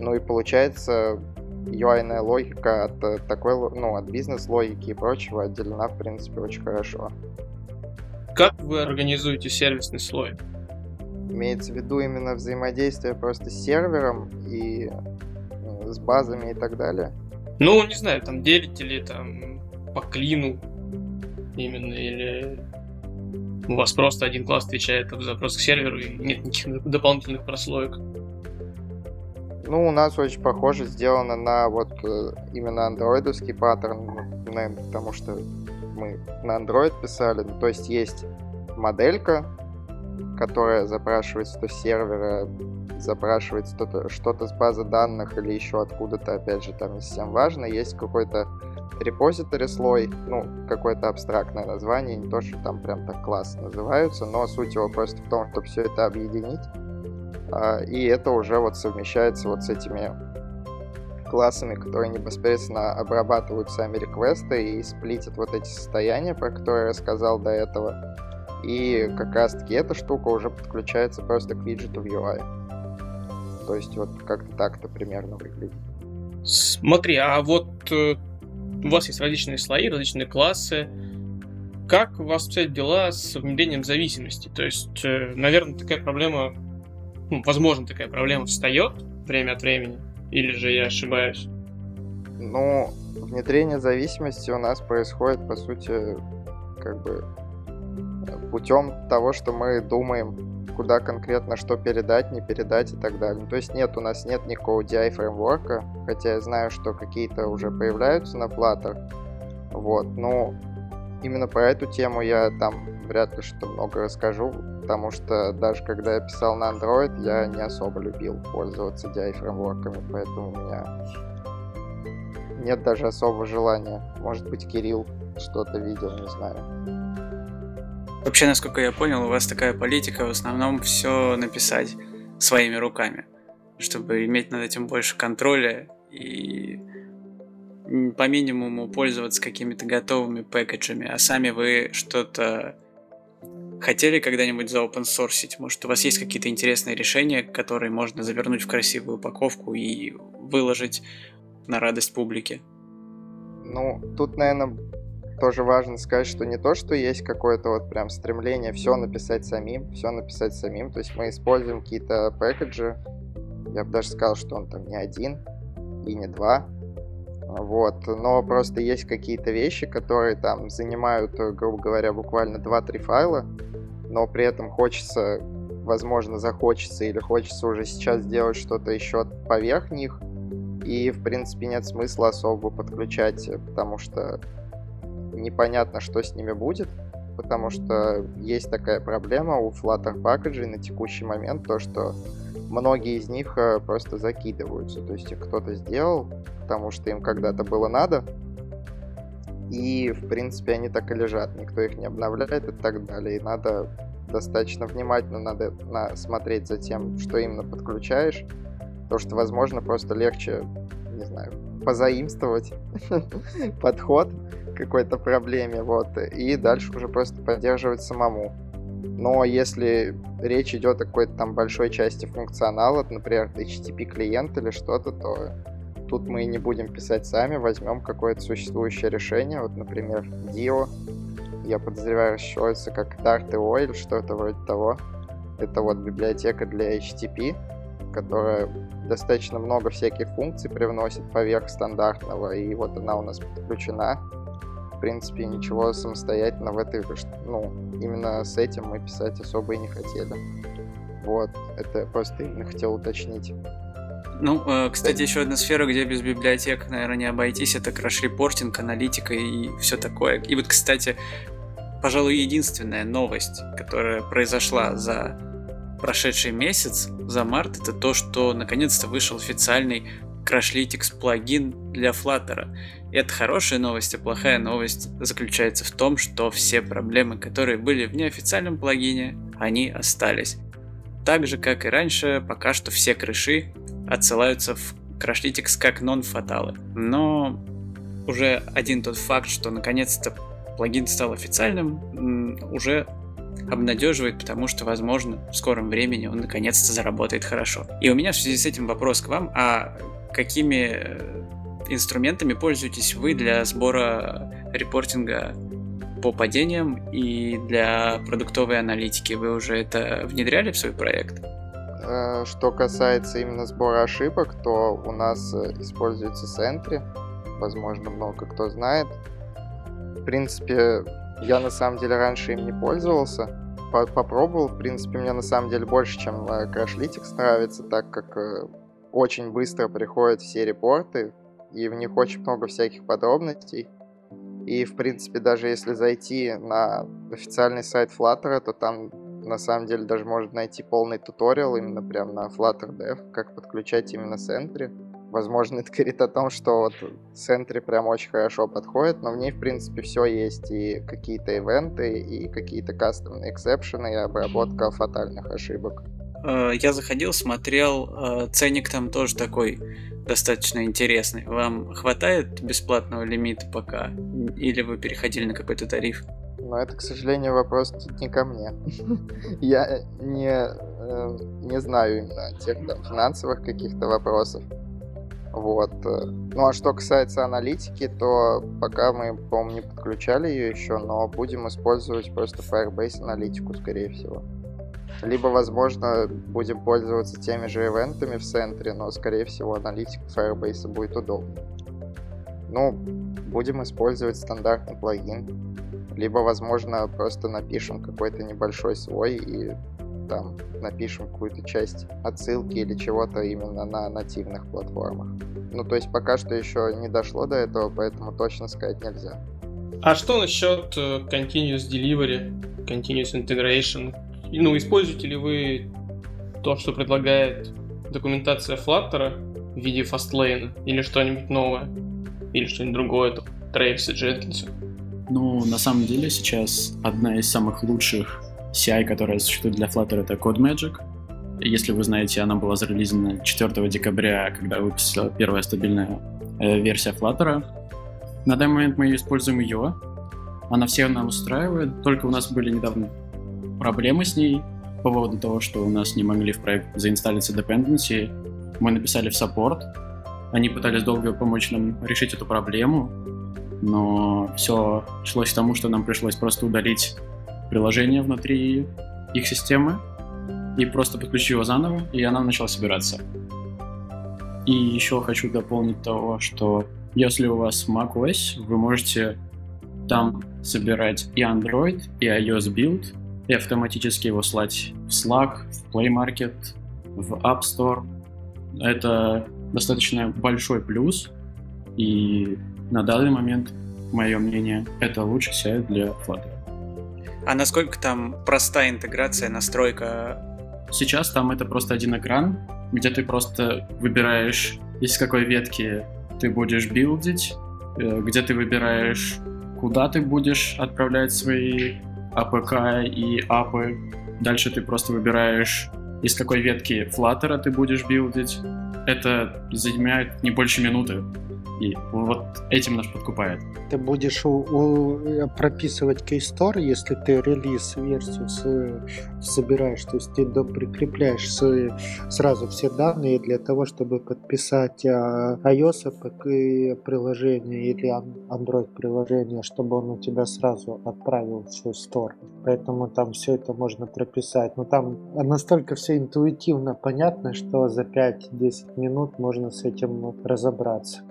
Ну и получается, UI логика от э, такой, ну, от бизнес-логики и прочего отделена, в принципе, очень хорошо. Как вы организуете сервисный слой? Имеется в виду именно взаимодействие просто с сервером и э, с базами и так далее? Ну, не знаю, там делите ли там по клину именно, или у вас просто один класс отвечает за запрос к серверу и нет никаких дополнительных прослоек? Ну, у нас очень похоже сделано на вот э, именно андроидовский паттерн, наверное, потому что мы на Android писали. Ну, то есть есть моделька, которая запрашивается то с сервера, запрашивается что-то, что-то с базы данных или еще откуда-то, опять же, там не совсем важно. Есть какой-то репозиторий слой, ну, какое-то абстрактное название, не то, что там прям так классно называются, но суть его просто в том, чтобы все это объединить, и это уже вот совмещается вот с этими классами, которые непосредственно обрабатывают сами реквесты и сплитят вот эти состояния, про которые я рассказал до этого. И как раз таки эта штука уже подключается просто к виджету в UI. То есть вот как-то так-то примерно выглядит. Смотри, а вот э, у вас есть различные слои, различные классы. Как у вас обстоят дела с внедрением зависимости? То есть, э, наверное, такая проблема, ну, возможно, такая проблема встает время от времени. Или же я ошибаюсь? Ну, внедрение зависимости у нас происходит, по сути, как бы путем того, что мы думаем, куда конкретно что передать, не передать и так далее. То есть нет, у нас нет никакого DI фреймворка, хотя я знаю, что какие-то уже появляются на платах. Вот, но именно про эту тему я там вряд ли что много расскажу, потому что даже когда я писал на Android, я не особо любил пользоваться DI фреймворками, поэтому у меня нет даже особого желания. Может быть, Кирилл что-то видел, не знаю. Вообще, насколько я понял, у вас такая политика в основном все написать своими руками, чтобы иметь над этим больше контроля и по минимуму пользоваться какими-то готовыми пэкэджами, а сами вы что-то хотели когда-нибудь за open source? Может, у вас есть какие-то интересные решения, которые можно завернуть в красивую упаковку и выложить на радость публики? Ну, тут, наверное, тоже важно сказать, что не то, что есть какое-то вот прям стремление все написать самим, все написать самим. То есть мы используем какие-то пэкэджи. Я бы даже сказал, что он там не один и не два. Вот, но просто есть какие-то вещи, которые там занимают, грубо говоря, буквально 2-3 файла, но при этом хочется, возможно, захочется или хочется уже сейчас сделать что-то еще поверх них, и, в принципе, нет смысла особо подключать, потому что непонятно, что с ними будет, потому что есть такая проблема у Flutter пакеджей на текущий момент, то, что многие из них э, просто закидываются. То есть их кто-то сделал, потому что им когда-то было надо, и, в принципе, они так и лежат, никто их не обновляет и так далее. И надо достаточно внимательно надо на, смотреть за тем, что именно подключаешь, потому что, возможно, просто легче, не знаю, позаимствовать <laughs> подход какой-то проблеме, вот, и дальше уже просто поддерживать самому. Но если речь идет о какой-то там большой части функционала, например, HTTP клиент или что-то, то тут мы не будем писать сами, возьмем какое-то существующее решение, вот, например, Dio, я подозреваю, расшифровывается как Dart.io или что-то вроде того. Это вот библиотека для HTTP, которая достаточно много всяких функций привносит поверх стандартного, и вот она у нас подключена. В принципе, ничего самостоятельно в этой, ну, именно с этим мы писать особо и не хотели. Вот, это просто именно хотел уточнить. Ну, э, кстати, еще одна сфера, где без библиотек, наверное, не обойтись, это краш-репортинг, аналитика и все такое. И вот, кстати, пожалуй, единственная новость, которая произошла за прошедший месяц, за март, это то, что наконец-то вышел официальный Crashlytics плагин для Flutter. И это хорошая новость, а плохая новость заключается в том, что все проблемы, которые были в неофициальном плагине, они остались. Так же, как и раньше, пока что все крыши отсылаются в Crashlytics как нон-фаталы. Но уже один тот факт, что наконец-то плагин стал официальным, уже обнадеживает, потому что, возможно, в скором времени он наконец-то заработает хорошо. И у меня в связи с этим вопрос к вам, а какими э, инструментами пользуетесь вы для сбора репортинга по падениям и для продуктовой аналитики? Вы уже это внедряли в свой проект? Э, что касается именно сбора ошибок, то у нас э, используется Sentry. Возможно, много кто знает. В принципе, я на самом деле раньше им не пользовался. Попробовал, в принципе, мне на самом деле больше, чем Crashlytics нравится, так как очень быстро приходят все репорты, и в них очень много всяких подробностей. И, в принципе, даже если зайти на официальный сайт Flutter, то там на самом деле даже можно найти полный туториал именно прям на Flutter Dev, как подключать именно Sentry. Возможно, это говорит о том, что вот Sentry прям очень хорошо подходит, но в ней, в принципе, все есть. И какие-то ивенты, и какие-то кастомные эксепшены, и обработка фатальных ошибок. Э, я заходил, смотрел, э, ценник там тоже такой достаточно интересный. Вам хватает бесплатного лимита пока? Или вы переходили на какой-то тариф? Но это, к сожалению, вопрос не ко мне. <laughs> Я не, э, не знаю именно тех финансовых каких-то вопросов. Вот. Ну а что касается аналитики, то пока мы, по-моему, не подключали ее еще, но будем использовать просто Firebase аналитику, скорее всего. Либо, возможно, будем пользоваться теми же ивентами в центре, но, скорее всего, аналитика Firebase будет удобнее. Ну, будем использовать стандартный плагин. Либо, возможно, просто напишем какой-то небольшой свой и там напишем какую-то часть отсылки или чего-то именно на нативных платформах. Ну, то есть пока что еще не дошло до этого, поэтому точно сказать нельзя. А что насчет э, Continuous Delivery, Continuous Integration? Ну, используете ли вы то, что предлагает документация Flutter в виде Fastlane или что-нибудь новое? Или что-нибудь другое, там, Трейвса, Дженкинса? Ну, на самом деле сейчас одна из самых лучших CI, которая существует для Flutter, это CodeMagic. Если вы знаете, она была зарелизена 4 декабря, когда выпустила первая стабильная э, версия Flutter. На данный момент мы используем ее. Она всех нам устраивает, только у нас были недавно проблемы с ней по поводу того, что у нас не могли в проект заинсталиться dependency. Мы написали в саппорт. Они пытались долго помочь нам решить эту проблему, но все шлось к тому, что нам пришлось просто удалить приложение внутри их системы и просто подключить его заново, и она начала собираться. И еще хочу дополнить того, что если у вас macOS, вы можете там собирать и Android, и iOS build, и автоматически его слать в Slack, в Play Market, в App Store. Это достаточно большой плюс, и на данный момент, мое мнение, это лучший сайт для Flutter. А насколько там простая интеграция, настройка сейчас там это просто один экран, где ты просто выбираешь, из какой ветки ты будешь билдить, э, где ты выбираешь, куда ты будешь отправлять свои APK и апы. Дальше ты просто выбираешь, из какой ветки Flutter ты будешь билдить. Это занимает не больше минуты. И вот этим нас подкупает. Ты будешь у, у, прописывать кейстор, если ты релиз версию с, собираешь, то есть ты прикрепляешь с, сразу все данные для того, чтобы подписать а, iOS приложение или Android приложение, чтобы он у тебя сразу отправил в Store. Поэтому там все это можно прописать. Но там настолько все интуитивно понятно, что за 5-10 минут можно с этим разобраться.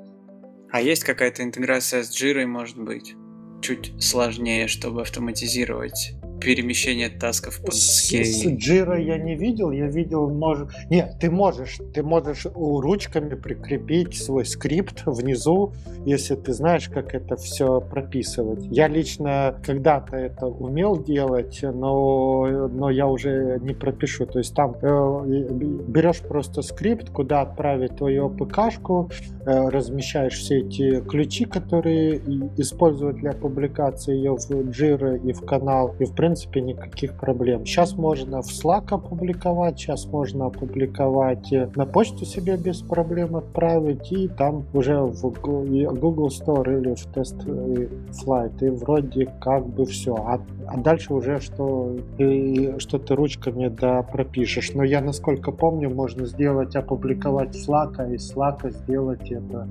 А есть какая-то интеграция с Jira, может быть? Чуть сложнее, чтобы автоматизировать перемещение тасков по доске. С, с Jira я не видел, я видел, может... Нет, ты можешь, ты можешь ручками прикрепить свой скрипт внизу, если ты знаешь, как это все прописывать. Я лично когда-то это умел делать, но, но я уже не пропишу. То есть там э, берешь просто скрипт, куда отправить твою АПК-шку, э, размещаешь все эти ключи, которые используют для публикации ее в Jira и в канал, и в принципе принципе никаких проблем. Сейчас можно в Slack опубликовать, сейчас можно опубликовать э, на почту себе без проблем отправить, и там уже в Google Store или в тест э, Flight, и вроде как бы все. А, а дальше уже что ты, что ты ручками да пропишешь. Но я, насколько помню, можно сделать, опубликовать Slack, а из Slack сделать это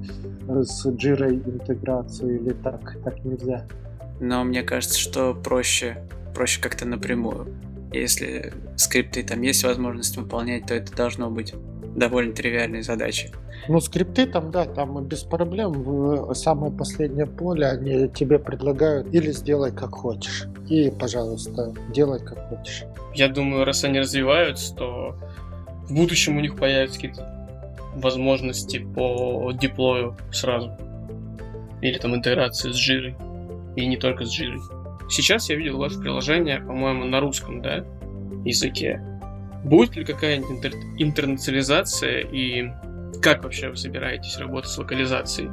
с Jira интеграцией или так, так нельзя. Но мне кажется, что проще проще как-то напрямую. Если скрипты там есть возможность выполнять, то это должно быть довольно тривиальной задачей. Ну, скрипты там, да, там без проблем. В самое последнее поле они тебе предлагают или сделай как хочешь. И, пожалуйста, делай как хочешь. Я думаю, раз они развиваются, то в будущем у них появятся какие-то возможности по деплою сразу. Или там интеграции с жирой. И не только с жирой. Сейчас я видел ваше приложение, по-моему, на русском, да, языке. Будет ли какая-нибудь интер- интернационализация и как вообще вы собираетесь работать с локализацией?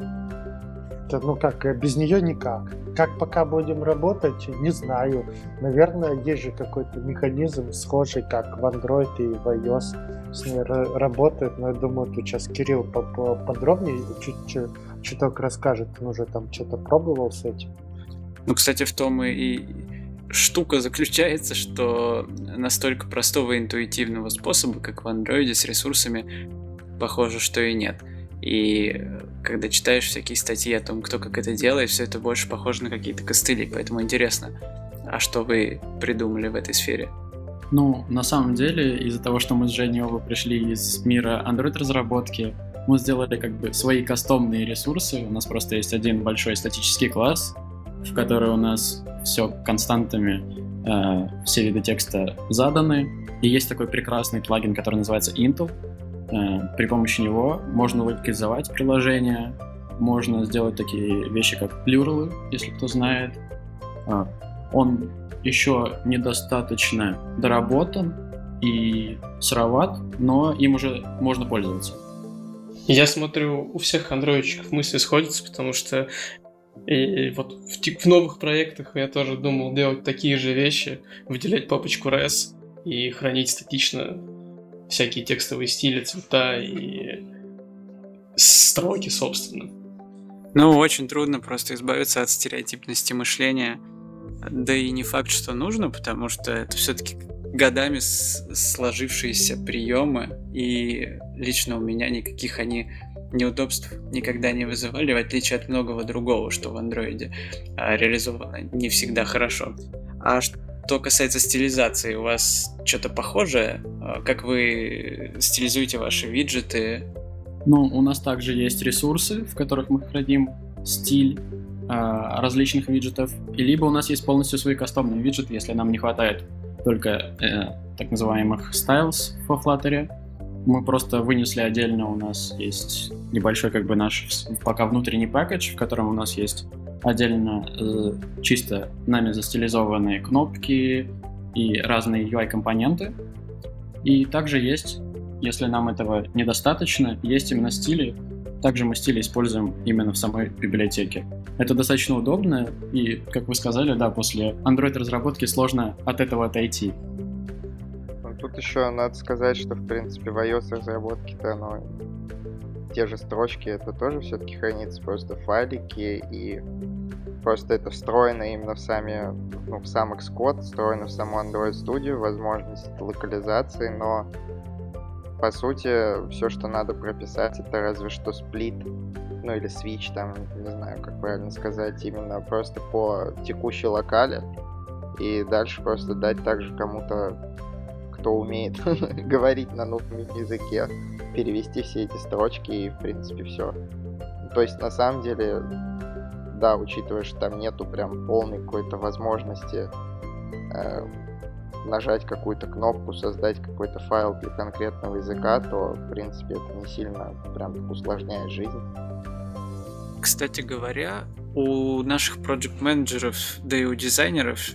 Это, ну как, э, без нее никак. Как пока будем работать, не знаю. Наверное, есть же какой-то механизм схожий, как в Android и в iOS с ней работает, но я думаю, тут сейчас Кирилл подробнее чуть-чуть чуток расскажет, он уже там что-то пробовал с этим. Ну, кстати, в том и штука заключается, что настолько простого и интуитивного способа, как в андроиде с ресурсами, похоже, что и нет. И когда читаешь всякие статьи о том, кто как это делает, все это больше похоже на какие-то костыли. Поэтому интересно, а что вы придумали в этой сфере? Ну, на самом деле, из-за того, что мы с Женей оба пришли из мира Android-разработки, мы сделали как бы свои кастомные ресурсы. У нас просто есть один большой статический класс, в которой у нас все константами, э, все виды текста заданы. И есть такой прекрасный плагин, который называется Intel. Э, при помощи него можно локализовать приложение, можно сделать такие вещи, как плюралы, если кто знает. Э, он еще недостаточно доработан и сыроват, но им уже можно пользоваться. Я смотрю, у всех андроидчиков мысли сходятся, потому что и вот в, в новых проектах я тоже думал делать такие же вещи, выделять папочку res и хранить статично всякие текстовые стили, цвета и строки, собственно. Ну, очень трудно просто избавиться от стереотипности мышления. Да и не факт, что нужно, потому что это все-таки годами сложившиеся приемы, и лично у меня никаких они неудобств никогда не вызывали, в отличие от многого другого, что в андроиде а, реализовано не всегда хорошо. А что касается стилизации, у вас что-то похожее? А, как вы стилизуете ваши виджеты? Ну, у нас также есть ресурсы, в которых мы храним стиль э, различных виджетов. И либо у нас есть полностью свои кастомные виджеты, если нам не хватает только э, так называемых styles в Flutter, мы просто вынесли отдельно, у нас есть небольшой как бы наш пока внутренний пакет, в котором у нас есть отдельно э, чисто нами застилизованные кнопки и разные UI-компоненты. И также есть, если нам этого недостаточно, есть именно стили. Также мы стили используем именно в самой библиотеке. Это достаточно удобно, и, как вы сказали, да, после Android-разработки сложно от этого отойти. Ну, тут еще надо сказать, что, в принципе, в iOS-разработке-то оно те же строчки, это тоже все-таки хранится просто в файлике, и просто это встроено именно в сами, ну, в сам Xcode, встроено в саму Android Studio, возможность локализации, но по сути, все, что надо прописать, это разве что сплит, ну или switch, там, не знаю, как правильно сказать, именно просто по текущей локале, и дальше просто дать также кому-то, кто умеет <laughs> говорить на нужном языке, перевести все эти строчки, и, в принципе, все. То есть, на самом деле, да, учитывая, что там нету прям полной какой-то возможности э, нажать какую-то кнопку, создать какой-то файл для конкретного языка, то, в принципе, это не сильно прям усложняет жизнь. Кстати говоря, у наших проект менеджеров да и у дизайнеров,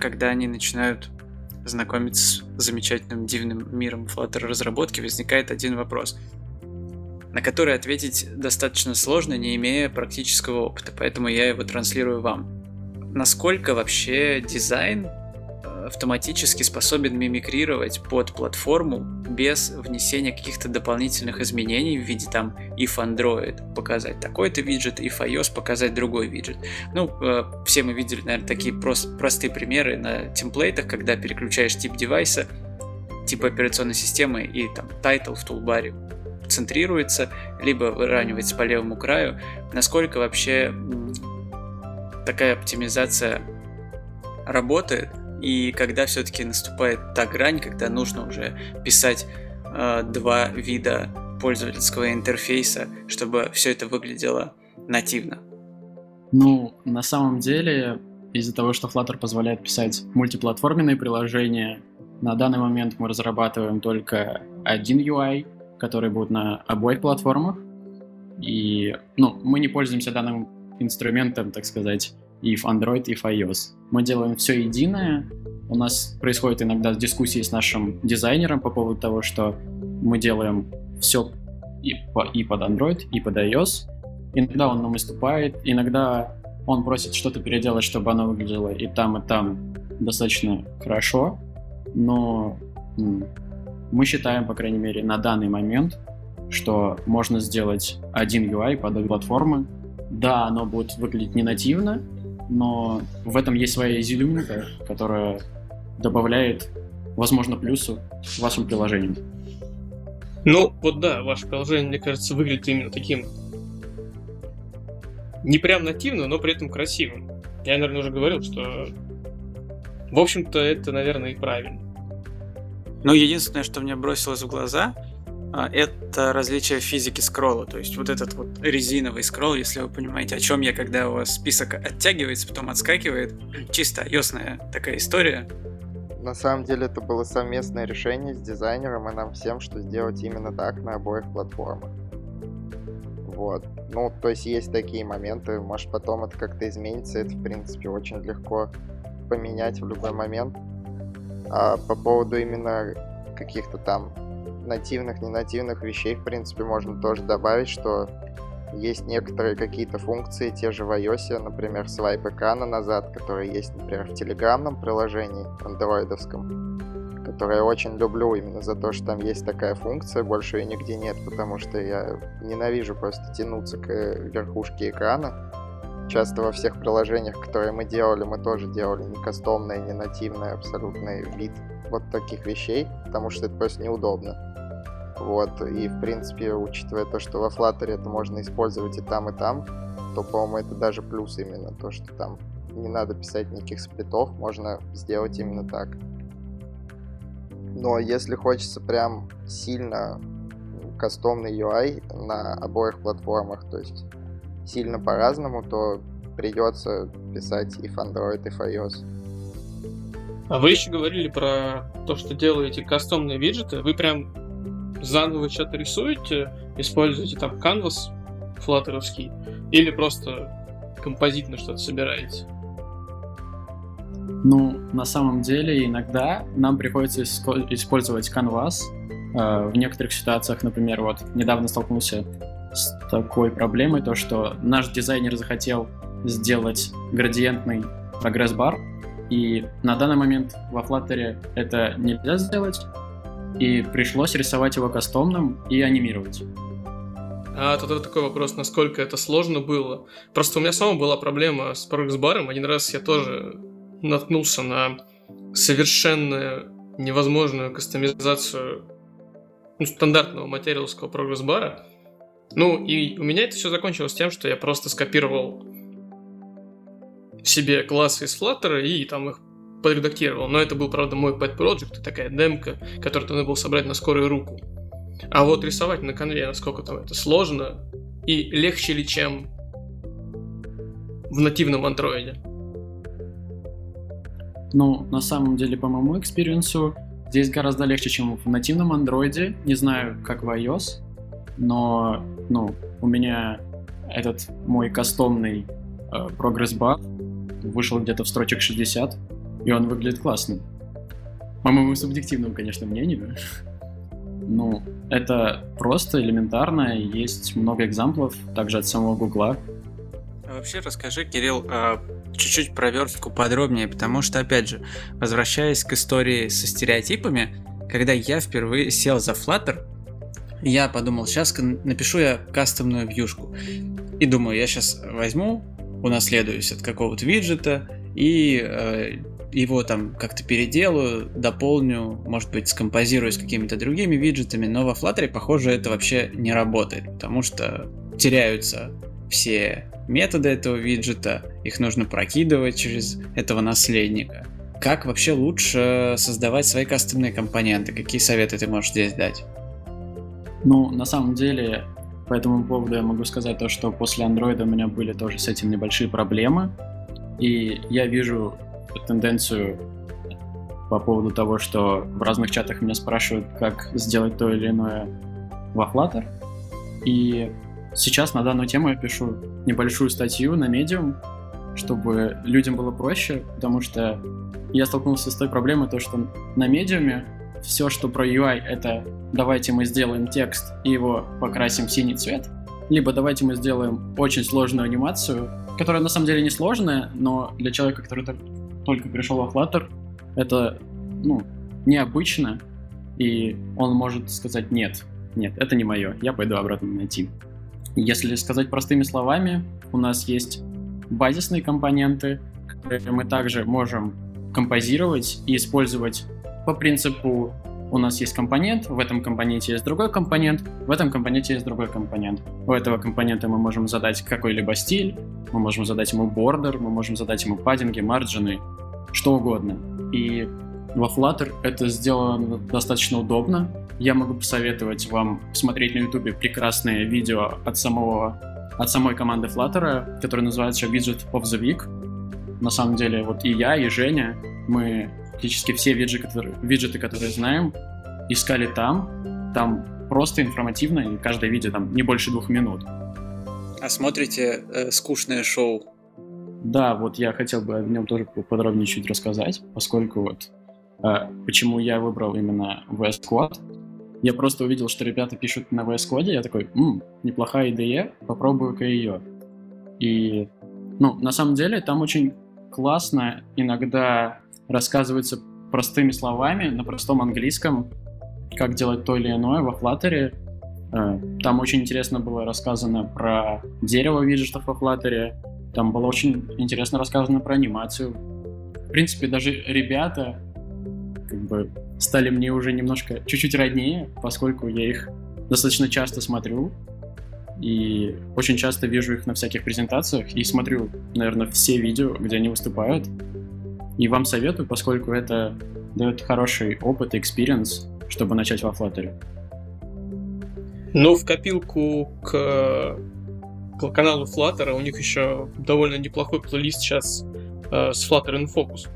когда они начинают знакомиться с замечательным дивным миром Flutter разработки, возникает один вопрос, на который ответить достаточно сложно, не имея практического опыта, поэтому я его транслирую вам. Насколько вообще дизайн автоматически способен мимикрировать под платформу без внесения каких-то дополнительных изменений в виде там if Android показать такой-то виджет, if iOS показать другой виджет. Ну, э, все мы видели, наверное, такие прост, простые примеры на темплейтах, когда переключаешь тип девайса, тип операционной системы и там title в тулбаре центрируется, либо выравнивается по левому краю. Насколько вообще такая оптимизация работает, и когда все-таки наступает та грань, когда нужно уже писать э, два вида пользовательского интерфейса, чтобы все это выглядело нативно. Ну, на самом деле, из-за того, что Flutter позволяет писать мультиплатформенные приложения, на данный момент мы разрабатываем только один UI, который будет на обоих платформах. И, ну, мы не пользуемся данным инструментом, так сказать, и в Android, и в iOS. Мы делаем все единое. У нас происходит иногда дискуссии с нашим дизайнером по поводу того, что мы делаем все и, по, и под Android, и под iOS. Иногда он нам выступает, иногда он просит что-то переделать, чтобы оно выглядело и там, и там достаточно хорошо. Но мы считаем, по крайней мере, на данный момент, что можно сделать один UI под платформы. Да, оно будет выглядеть не нативно, но в этом есть своя изюминка, которая добавляет, возможно, плюсу вашим приложениям. Ну, вот да, ваше приложение, мне кажется, выглядит именно таким не прям нативным, но при этом красивым. Я, наверное, уже говорил, что в общем-то это, наверное, и правильно. Ну, единственное, что мне бросилось в глаза, это различие физики скролла. То есть вот этот вот резиновый скролл, если вы понимаете, о чем я, когда у вас список оттягивается, потом отскакивает. Чисто ios такая история. На самом деле это было совместное решение с дизайнером и нам всем, что сделать именно так на обоих платформах. Вот. Ну, то есть есть такие моменты, может потом это как-то изменится, это в принципе очень легко поменять в любой момент. А по поводу именно каких-то там нативных, не нативных вещей, в принципе, можно тоже добавить, что есть некоторые какие-то функции, те же в iOS, например, свайп экрана назад, которые есть, например, в телеграмном приложении, андроидовском, которое я очень люблю именно за то, что там есть такая функция, больше ее нигде нет, потому что я ненавижу просто тянуться к верхушке экрана. Часто во всех приложениях, которые мы делали, мы тоже делали не кастомный, не нативный абсолютный вид вот таких вещей, потому что это просто неудобно. Вот, и в принципе, учитывая то, что во Flutter это можно использовать и там, и там, то, по-моему, это даже плюс именно, то, что там не надо писать никаких сплитов, можно сделать именно так. Но если хочется прям сильно кастомный UI на обоих платформах, то есть сильно по-разному, то придется писать и в Android, и в iOS. А вы еще говорили про то, что делаете кастомные виджеты. Вы прям заново что-то рисуете, используете там canvas флаттеровский, или просто композитно что-то собираете? Ну, на самом деле, иногда нам приходится использовать Canvas. Э, в некоторых ситуациях, например, вот недавно столкнулся с такой проблемой, то что наш дизайнер захотел сделать градиентный прогресс-бар, и на данный момент во Flutter это нельзя сделать, и пришлось рисовать его кастомным и анимировать. А тогда такой вопрос, насколько это сложно было. Просто у меня самого была проблема с прогресс-баром. Один раз я тоже наткнулся на совершенно невозможную кастомизацию ну, стандартного материалского прогресс-бара. Ну, и у меня это все закончилось тем, что я просто скопировал себе классы из Flutter и там их подредактировал. Но это был, правда, мой pet project, такая демка, которую надо было собрать на скорую руку. А вот рисовать на канве, насколько там это сложно, и легче ли, чем в нативном андроиде. Ну, на самом деле, по моему экспириенсу, здесь гораздо легче, чем в нативном андроиде. Не знаю, как в iOS, но, ну, у меня этот мой кастомный э, прогресс-бар вышел где-то в строчек 60, и он выглядит классно. По моему субъективному, конечно, мнению. Ну, это просто элементарно, есть много экзамплов, также от самого Гугла. А вообще расскажи, Кирилл, а, чуть-чуть про верстку подробнее, потому что, опять же, возвращаясь к истории со стереотипами, когда я впервые сел за Flutter, я подумал, сейчас напишу я кастомную вьюшку. И думаю, я сейчас возьму, унаследуюсь от какого-то виджета и э, его там как-то переделаю, дополню, может быть, скомпозирую с какими-то другими виджетами, но во Flutter, похоже, это вообще не работает, потому что теряются все методы этого виджета, их нужно прокидывать через этого наследника. Как вообще лучше создавать свои кастомные компоненты? Какие советы ты можешь здесь дать? Ну, на самом деле, по этому поводу я могу сказать то, что после андроида у меня были тоже с этим небольшие проблемы. И я вижу тенденцию по поводу того, что в разных чатах меня спрашивают, как сделать то или иное во Flutter. И сейчас на данную тему я пишу небольшую статью на Medium, чтобы людям было проще, потому что я столкнулся с той проблемой, то, что на Medium все, что про UI, это давайте мы сделаем текст и его покрасим в синий цвет, либо давайте мы сделаем очень сложную анимацию, которая на самом деле не сложная, но для человека, который только пришел во Flutter, это, ну, необычно, и он может сказать «нет, нет, это не мое, я пойду обратно найти». Если сказать простыми словами, у нас есть базисные компоненты, которые мы также можем композировать и использовать по принципу у нас есть компонент, в этом компоненте есть другой компонент, в этом компоненте есть другой компонент. У этого компонента мы можем задать какой-либо стиль, мы можем задать ему бордер, мы можем задать ему паддинги, марджины, что угодно. И во Flutter это сделано достаточно удобно. Я могу посоветовать вам посмотреть на YouTube прекрасное видео от самого от самой команды Flutter, которое называется Widget of the Week. На самом деле, вот и я, и Женя, мы практически все виджеты, которые, виджеты, которые знаем, искали там. Там просто информативно, и каждое видео там не больше двух минут. А смотрите э, скучное шоу да, вот я хотел бы о нем тоже подробнее чуть рассказать, поскольку вот э, почему я выбрал именно VS Code. Я просто увидел, что ребята пишут на VS Code, я такой, М, неплохая идея, попробую-ка ее. И, ну, на самом деле там очень классно иногда рассказывается простыми словами на простом английском, как делать то или иное во Flutter. Э, там очень интересно было рассказано про дерево виджетов во Flutter, там было очень интересно рассказано про анимацию. В принципе, даже ребята как бы стали мне уже немножко чуть-чуть роднее, поскольку я их достаточно часто смотрю и очень часто вижу их на всяких презентациях и смотрю, наверное, все видео, где они выступают. И вам советую, поскольку это дает хороший опыт и experience, чтобы начать во Flutter. Ну, в копилку к по каналу Flutter, у них еще довольно неплохой плейлист сейчас э, с Flutter in Focus.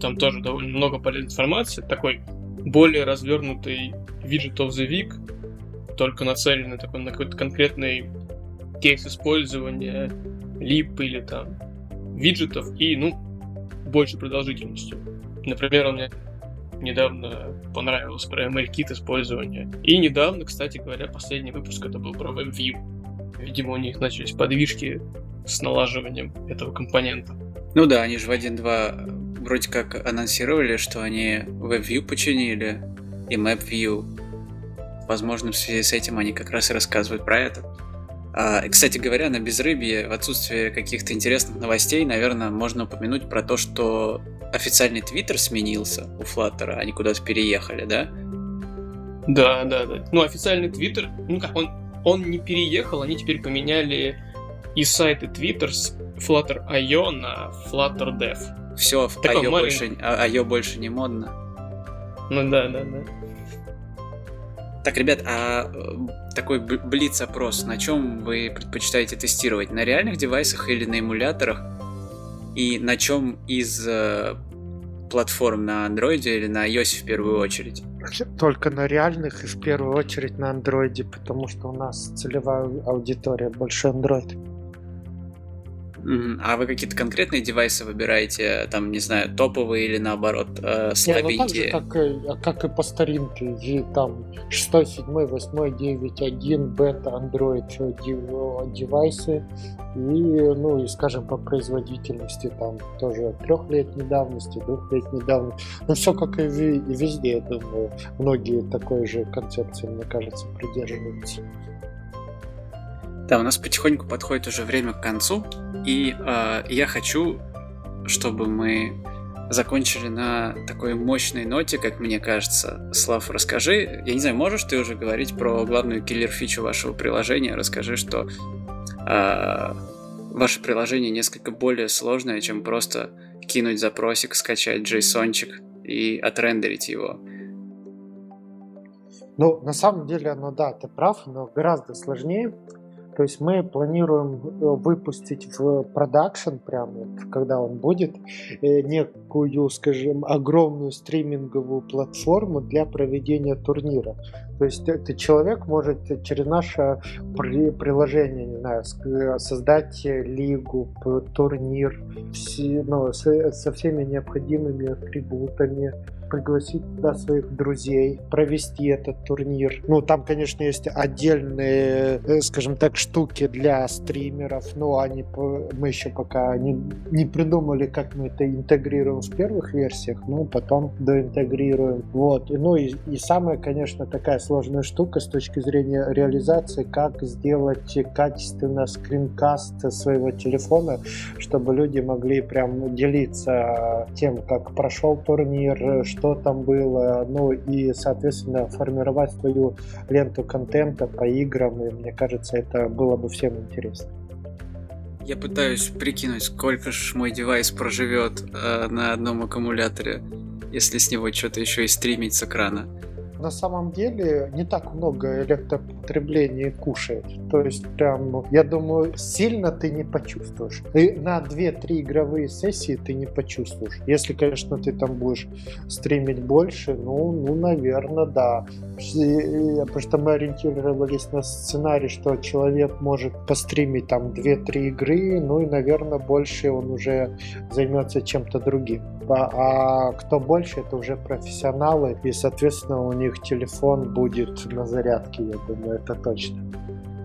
Там тоже довольно много полезной информации. Такой более развернутый виджет of the week, только нацеленный такой на какой-то конкретный кейс использования лип или там виджетов. И, ну, большей продолжительностью. Например, мне недавно понравилось про ML-кит использования. И недавно, кстати говоря, последний выпуск это был про WebView. Видимо, у них начались подвижки с налаживанием этого компонента. Ну да, они же в 1.2 вроде как анонсировали, что они WebView починили и MapView. Возможно, в связи с этим они как раз и рассказывают про это. А, кстати говоря, на безрыбье, в отсутствие каких-то интересных новостей, наверное, можно упомянуть про то, что официальный твиттер сменился у Flutter, они куда-то переехали, да? Да, да, да. Ну, официальный твиттер, ну как, он, он не переехал, они теперь поменяли и сайты Twitter с Flutter.io на Flutter Dev. Все, IO, больше, а, IO больше не модно. Ну да, да, да. Так, ребят, а э, такой блиц-опрос, на чем вы предпочитаете тестировать? На реальных девайсах или на эмуляторах? И на чем из э, платформ на Android или на iOS в первую очередь? Только на реальных и в первую очередь на Android, потому что у нас целевая аудитория больше Android. А вы какие-то конкретные девайсы выбираете, там, не знаю, топовые или наоборот, э, слабенькие? Не, ну так же, как, и, как и по старинке, и там 6, 7, 8, 9, 1, бета, Android девайсы, и, ну, и, скажем, по производительности, там, тоже трехлетней давности, двухлетней давности, ну, все как и везде, я думаю, многие такой же концепции, мне кажется, придерживаются. Да, у нас потихоньку подходит уже время к концу, и э, я хочу, чтобы мы закончили на такой мощной ноте, как мне кажется. Слав, расскажи, я не знаю, можешь ты уже говорить про главную киллер-фичу вашего приложения? Расскажи, что э, ваше приложение несколько более сложное, чем просто кинуть запросик, скачать JSON-чик и отрендерить его. Ну, на самом деле, ну да, ты прав, но гораздо сложнее. То есть мы планируем э, выпустить в продакшн, прямо когда он будет, э, некую, скажем, огромную стриминговую платформу для проведения турнира. То есть этот человек может через наше при приложение, не знаю, создать лигу, турнир, все, ну, со, всеми необходимыми атрибутами, пригласить туда своих друзей, провести этот турнир. Ну, там, конечно, есть отдельные, э, скажем так, штуки для стримеров, но они мы еще пока не, не придумали, как мы это интегрируем в первых версиях, но потом доинтегрируем. Вот. И, ну и, и самая, конечно, такая сложная штука с точки зрения реализации, как сделать качественно скринкаст своего телефона, чтобы люди могли прям делиться тем, как прошел турнир, что там было, ну и, соответственно, формировать свою ленту контента по играм, и мне кажется, это было бы всем интересно. Я пытаюсь прикинуть, сколько же мой девайс проживет э, на одном аккумуляторе, если с него что-то еще и стримить с экрана на самом деле не так много электропотребления кушает. То есть прям, я думаю, сильно ты не почувствуешь. И на 2-3 игровые сессии ты не почувствуешь. Если, конечно, ты там будешь стримить больше, ну, ну наверное, да. Потому что мы ориентировались на сценарий, что человек может постримить там 2-3 игры, ну и, наверное, больше он уже займется чем-то другим. А, а кто больше, это уже профессионалы, и, соответственно, у них телефон будет на зарядке, я думаю, это точно.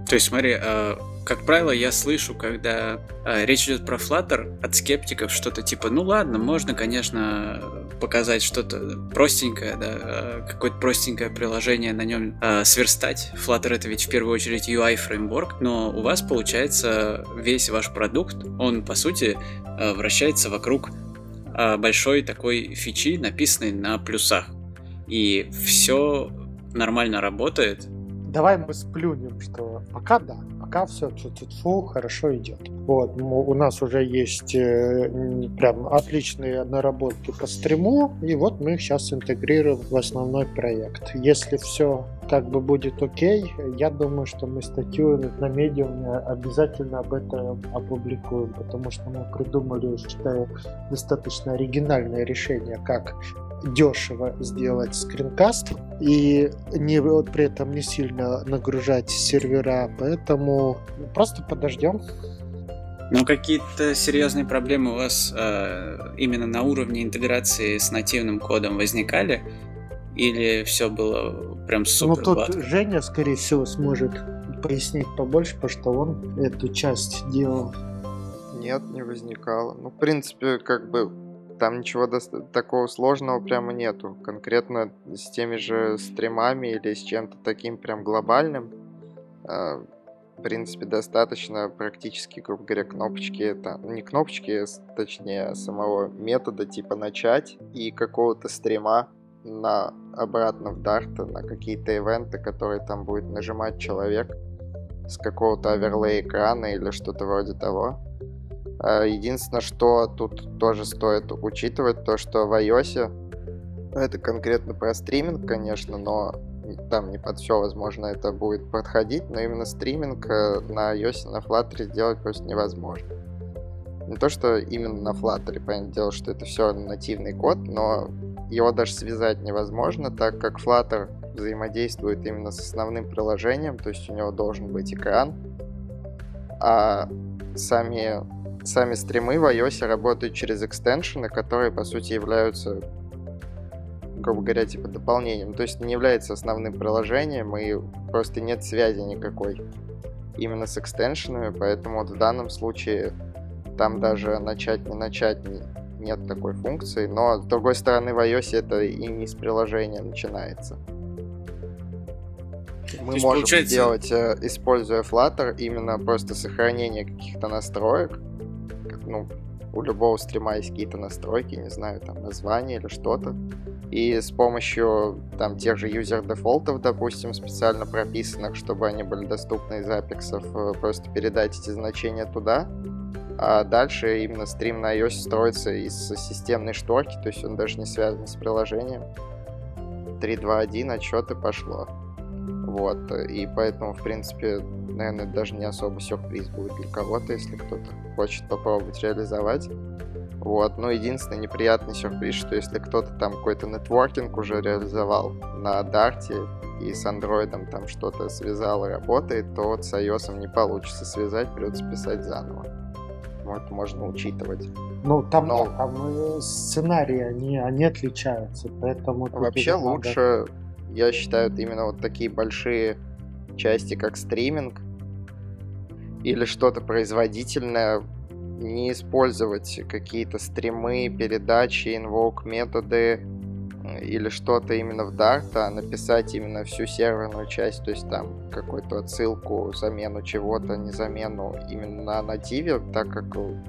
То есть, смотри, э, как правило, я слышу, когда э, речь идет про Flutter от скептиков, что-то типа, ну ладно, можно, конечно, показать что-то простенькое, да, э, какое-то простенькое приложение на нем сверстать. Flutter это ведь в первую очередь UI фреймворк, но у вас получается весь ваш продукт, он по сути вращается вокруг большой такой фичи, написанной на плюсах и все нормально работает. Давай мы сплюнем, что пока да, пока все фу хорошо идет. Вот, у нас уже есть э, прям отличные наработки по стриму, и вот мы их сейчас интегрируем в основной проект. Если все как бы будет окей, я думаю, что мы статью на медиуме обязательно об этом опубликуем, потому что мы придумали, считаю, достаточно оригинальное решение, как дешево сделать скринкаст и не, вот при этом не сильно нагружать сервера, поэтому просто подождем. Но какие-то серьезные проблемы у вас э, именно на уровне интеграции с нативным кодом возникали? Или все было прям супер Ну тут гладко? Женя, скорее всего, сможет пояснить побольше, потому что он эту часть делал. Нет, не возникало. Ну, в принципе, как бы там ничего доста- такого сложного прямо нету. Конкретно с теми же стримами или с чем-то таким прям глобальным. э, в принципе, достаточно практически, грубо говоря, кнопочки, это не кнопочки, а точнее, самого метода типа начать и какого-то стрима на обратно в Dart, на какие-то ивенты, которые там будет нажимать человек с какого-то оверлей экрана или что-то вроде того. А, Единственное, что тут тоже стоит учитывать, то что в iOS, это конкретно про стриминг, конечно, но там не под все, возможно, это будет подходить, но именно стриминг э, на iOS на Flutter сделать просто невозможно. Не то, что именно на Flutter, понятное дело, что это все нативный код, но его даже связать невозможно, так как Flutter взаимодействует именно с основным приложением, то есть у него должен быть экран, а сами, сами стримы в iOS работают через экстеншены, которые, по сути, являются, грубо говоря, типа дополнением. То есть не является основным приложением, и просто нет связи никакой именно с экстеншенами, поэтому вот в данном случае там даже начать, не начать не- нет такой функции, но с другой стороны в iOS это и не с приложения начинается. Мы есть, можем получается- сделать, э, используя Flutter, именно просто сохранение каких-то настроек. Ну, у любого стрима есть какие-то настройки, не знаю, там название или что-то. И с помощью там тех же юзер дефолтов, допустим, специально прописанных, чтобы они были доступны из апексов, э, просто передать эти значения туда. А дальше именно стрим на iOS строится из системной шторки, то есть он даже не связан с приложением. 3, 2, 1, отчет и пошло. Вот, и поэтому, в принципе, наверное, даже не особо сюрприз будет для кого-то, если кто-то хочет попробовать реализовать. Вот, но единственный неприятный сюрприз, что если кто-то там какой-то нетворкинг уже реализовал на Дарте и с андроидом там что-то связал и работает, то вот с iOS не получится связать, придется писать заново. Вот, можно учитывать. Ну, там, Но- да, там э, сценарии, они, они отличаются, поэтому... Вообще уже надо- лучше, я считаю, именно вот такие большие части, как стриминг или что-то производительное, не использовать какие-то стримы, передачи, инвок методы э, или что-то именно в Dart, а написать именно всю серверную часть, то есть там какую-то отсылку, замену чего-то, не замену именно на нативе, так как э,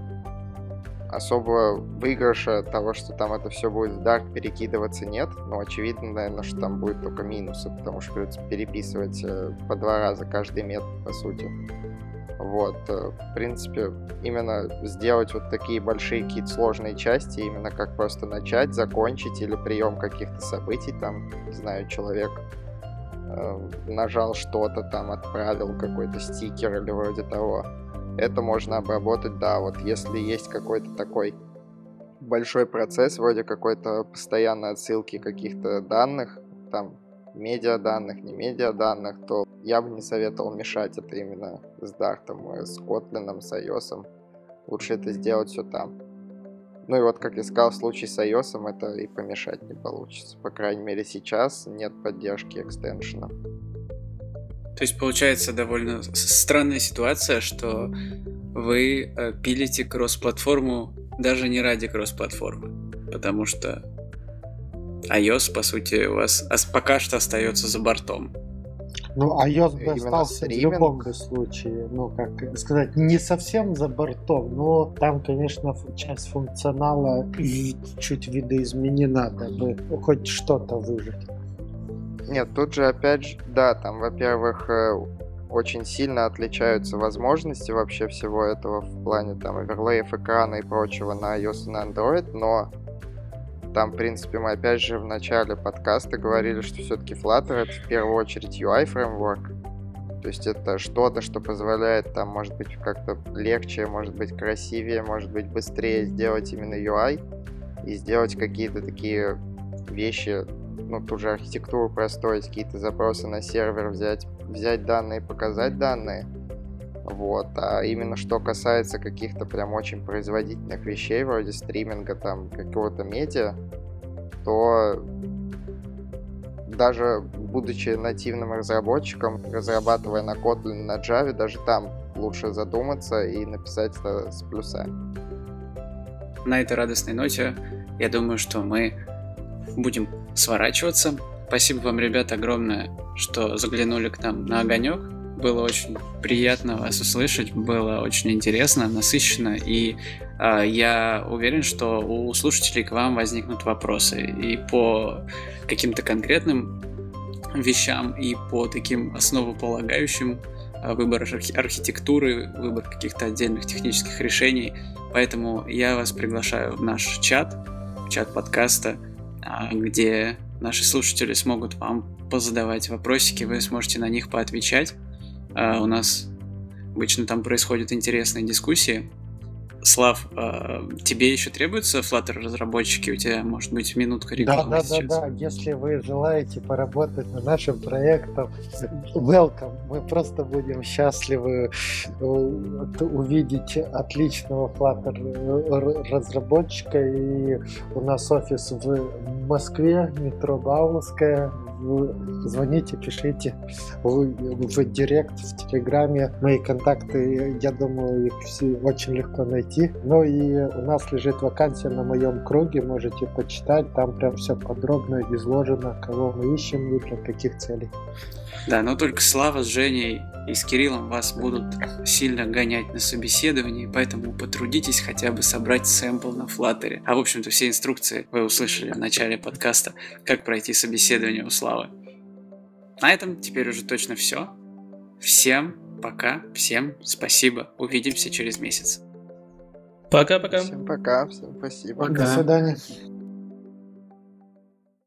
особо выигрыша того, что там это все будет в Dart перекидываться нет, но очевидно, наверное, что там будет только минусы, потому что придется переписывать э, по два раза каждый метод, по сути. Вот, э, в принципе, именно сделать вот такие большие какие-то сложные части, именно как просто начать, закончить или прием каких-то событий, там, не знаю, человек э, нажал что-то, там, отправил какой-то стикер или вроде того. Это можно обработать, да, вот если есть какой-то такой большой процесс, вроде какой-то постоянной отсылки каких-то данных, там, медиа данных, не медиа данных, то я бы не советовал мешать это именно с Дартом, с Kotlin, с iOS. Лучше это сделать все там. Ну и вот, как я сказал, в случае с iOS это и помешать не получится. По крайней мере, сейчас нет поддержки экстеншенов. То есть получается довольно странная ситуация, что вы э, пилите кросс-платформу даже не ради кросс-платформы, потому что iOS, по сути, у вас пока что остается за бортом. Ну, iOS бы Именно остался в стриминг. любом бы случае, ну, как сказать, не совсем за бортом, но там, конечно, часть функционала и чуть видоизменена, дабы хоть что-то выжить. Нет, тут же опять же, да, там, во-первых, э, очень сильно отличаются возможности вообще всего этого в плане там оверлеев экрана и прочего на iOS и на Android, но там, в принципе, мы опять же в начале подкаста говорили, что все-таки Flutter это в первую очередь UI фреймворк. То есть это что-то, что позволяет там, может быть, как-то легче, может быть, красивее, может быть, быстрее сделать именно UI и сделать какие-то такие вещи, ну, ту же архитектуру простроить, какие-то запросы на сервер, взять, взять данные, показать данные. Вот. А именно что касается каких-то прям очень производительных вещей, вроде стриминга, там, какого-то медиа, то даже будучи нативным разработчиком, разрабатывая на Kotlin, на Java, даже там лучше задуматься и написать это с плюсами. На этой радостной ноте я думаю, что мы будем сворачиваться. Спасибо вам, ребята, огромное, что заглянули к нам на огонек. Было очень приятно вас услышать, было очень интересно, насыщенно, и э, я уверен, что у слушателей к вам возникнут вопросы и по каким-то конкретным вещам, и по таким основополагающим э, выбор архи- архитектуры, выбор каких-то отдельных технических решений. Поэтому я вас приглашаю в наш чат, в чат подкаста, э, где наши слушатели смогут вам позадавать вопросики, вы сможете на них поотвечать. Uh, у нас обычно там происходят интересные дискуссии. Слав, uh, тебе еще требуются Flutter разработчики? У тебя, может быть, минутка рекламы да, да, сейчас? Да, да, Если вы желаете поработать над нашим проектом, welcome. Мы просто будем счастливы э, увидеть отличного Flutter разработчика. И у нас офис в Москве, метро Бауманская, звоните, пишите в, директ, в Телеграме. Мои контакты, я думаю, их все очень легко найти. Ну и у нас лежит вакансия на моем круге, можете почитать. Там прям все подробно изложено, кого мы ищем и для каких целей. Да, но только Слава с Женей и с Кириллом вас будут сильно гонять на собеседовании, поэтому потрудитесь хотя бы собрать сэмпл на Flutter. А в общем-то все инструкции вы услышали в начале подкаста, как пройти собеседование у Славы. На этом теперь уже точно все. Всем пока, всем спасибо. Увидимся через месяц. Пока-пока. Всем пока, всем спасибо. До свидания.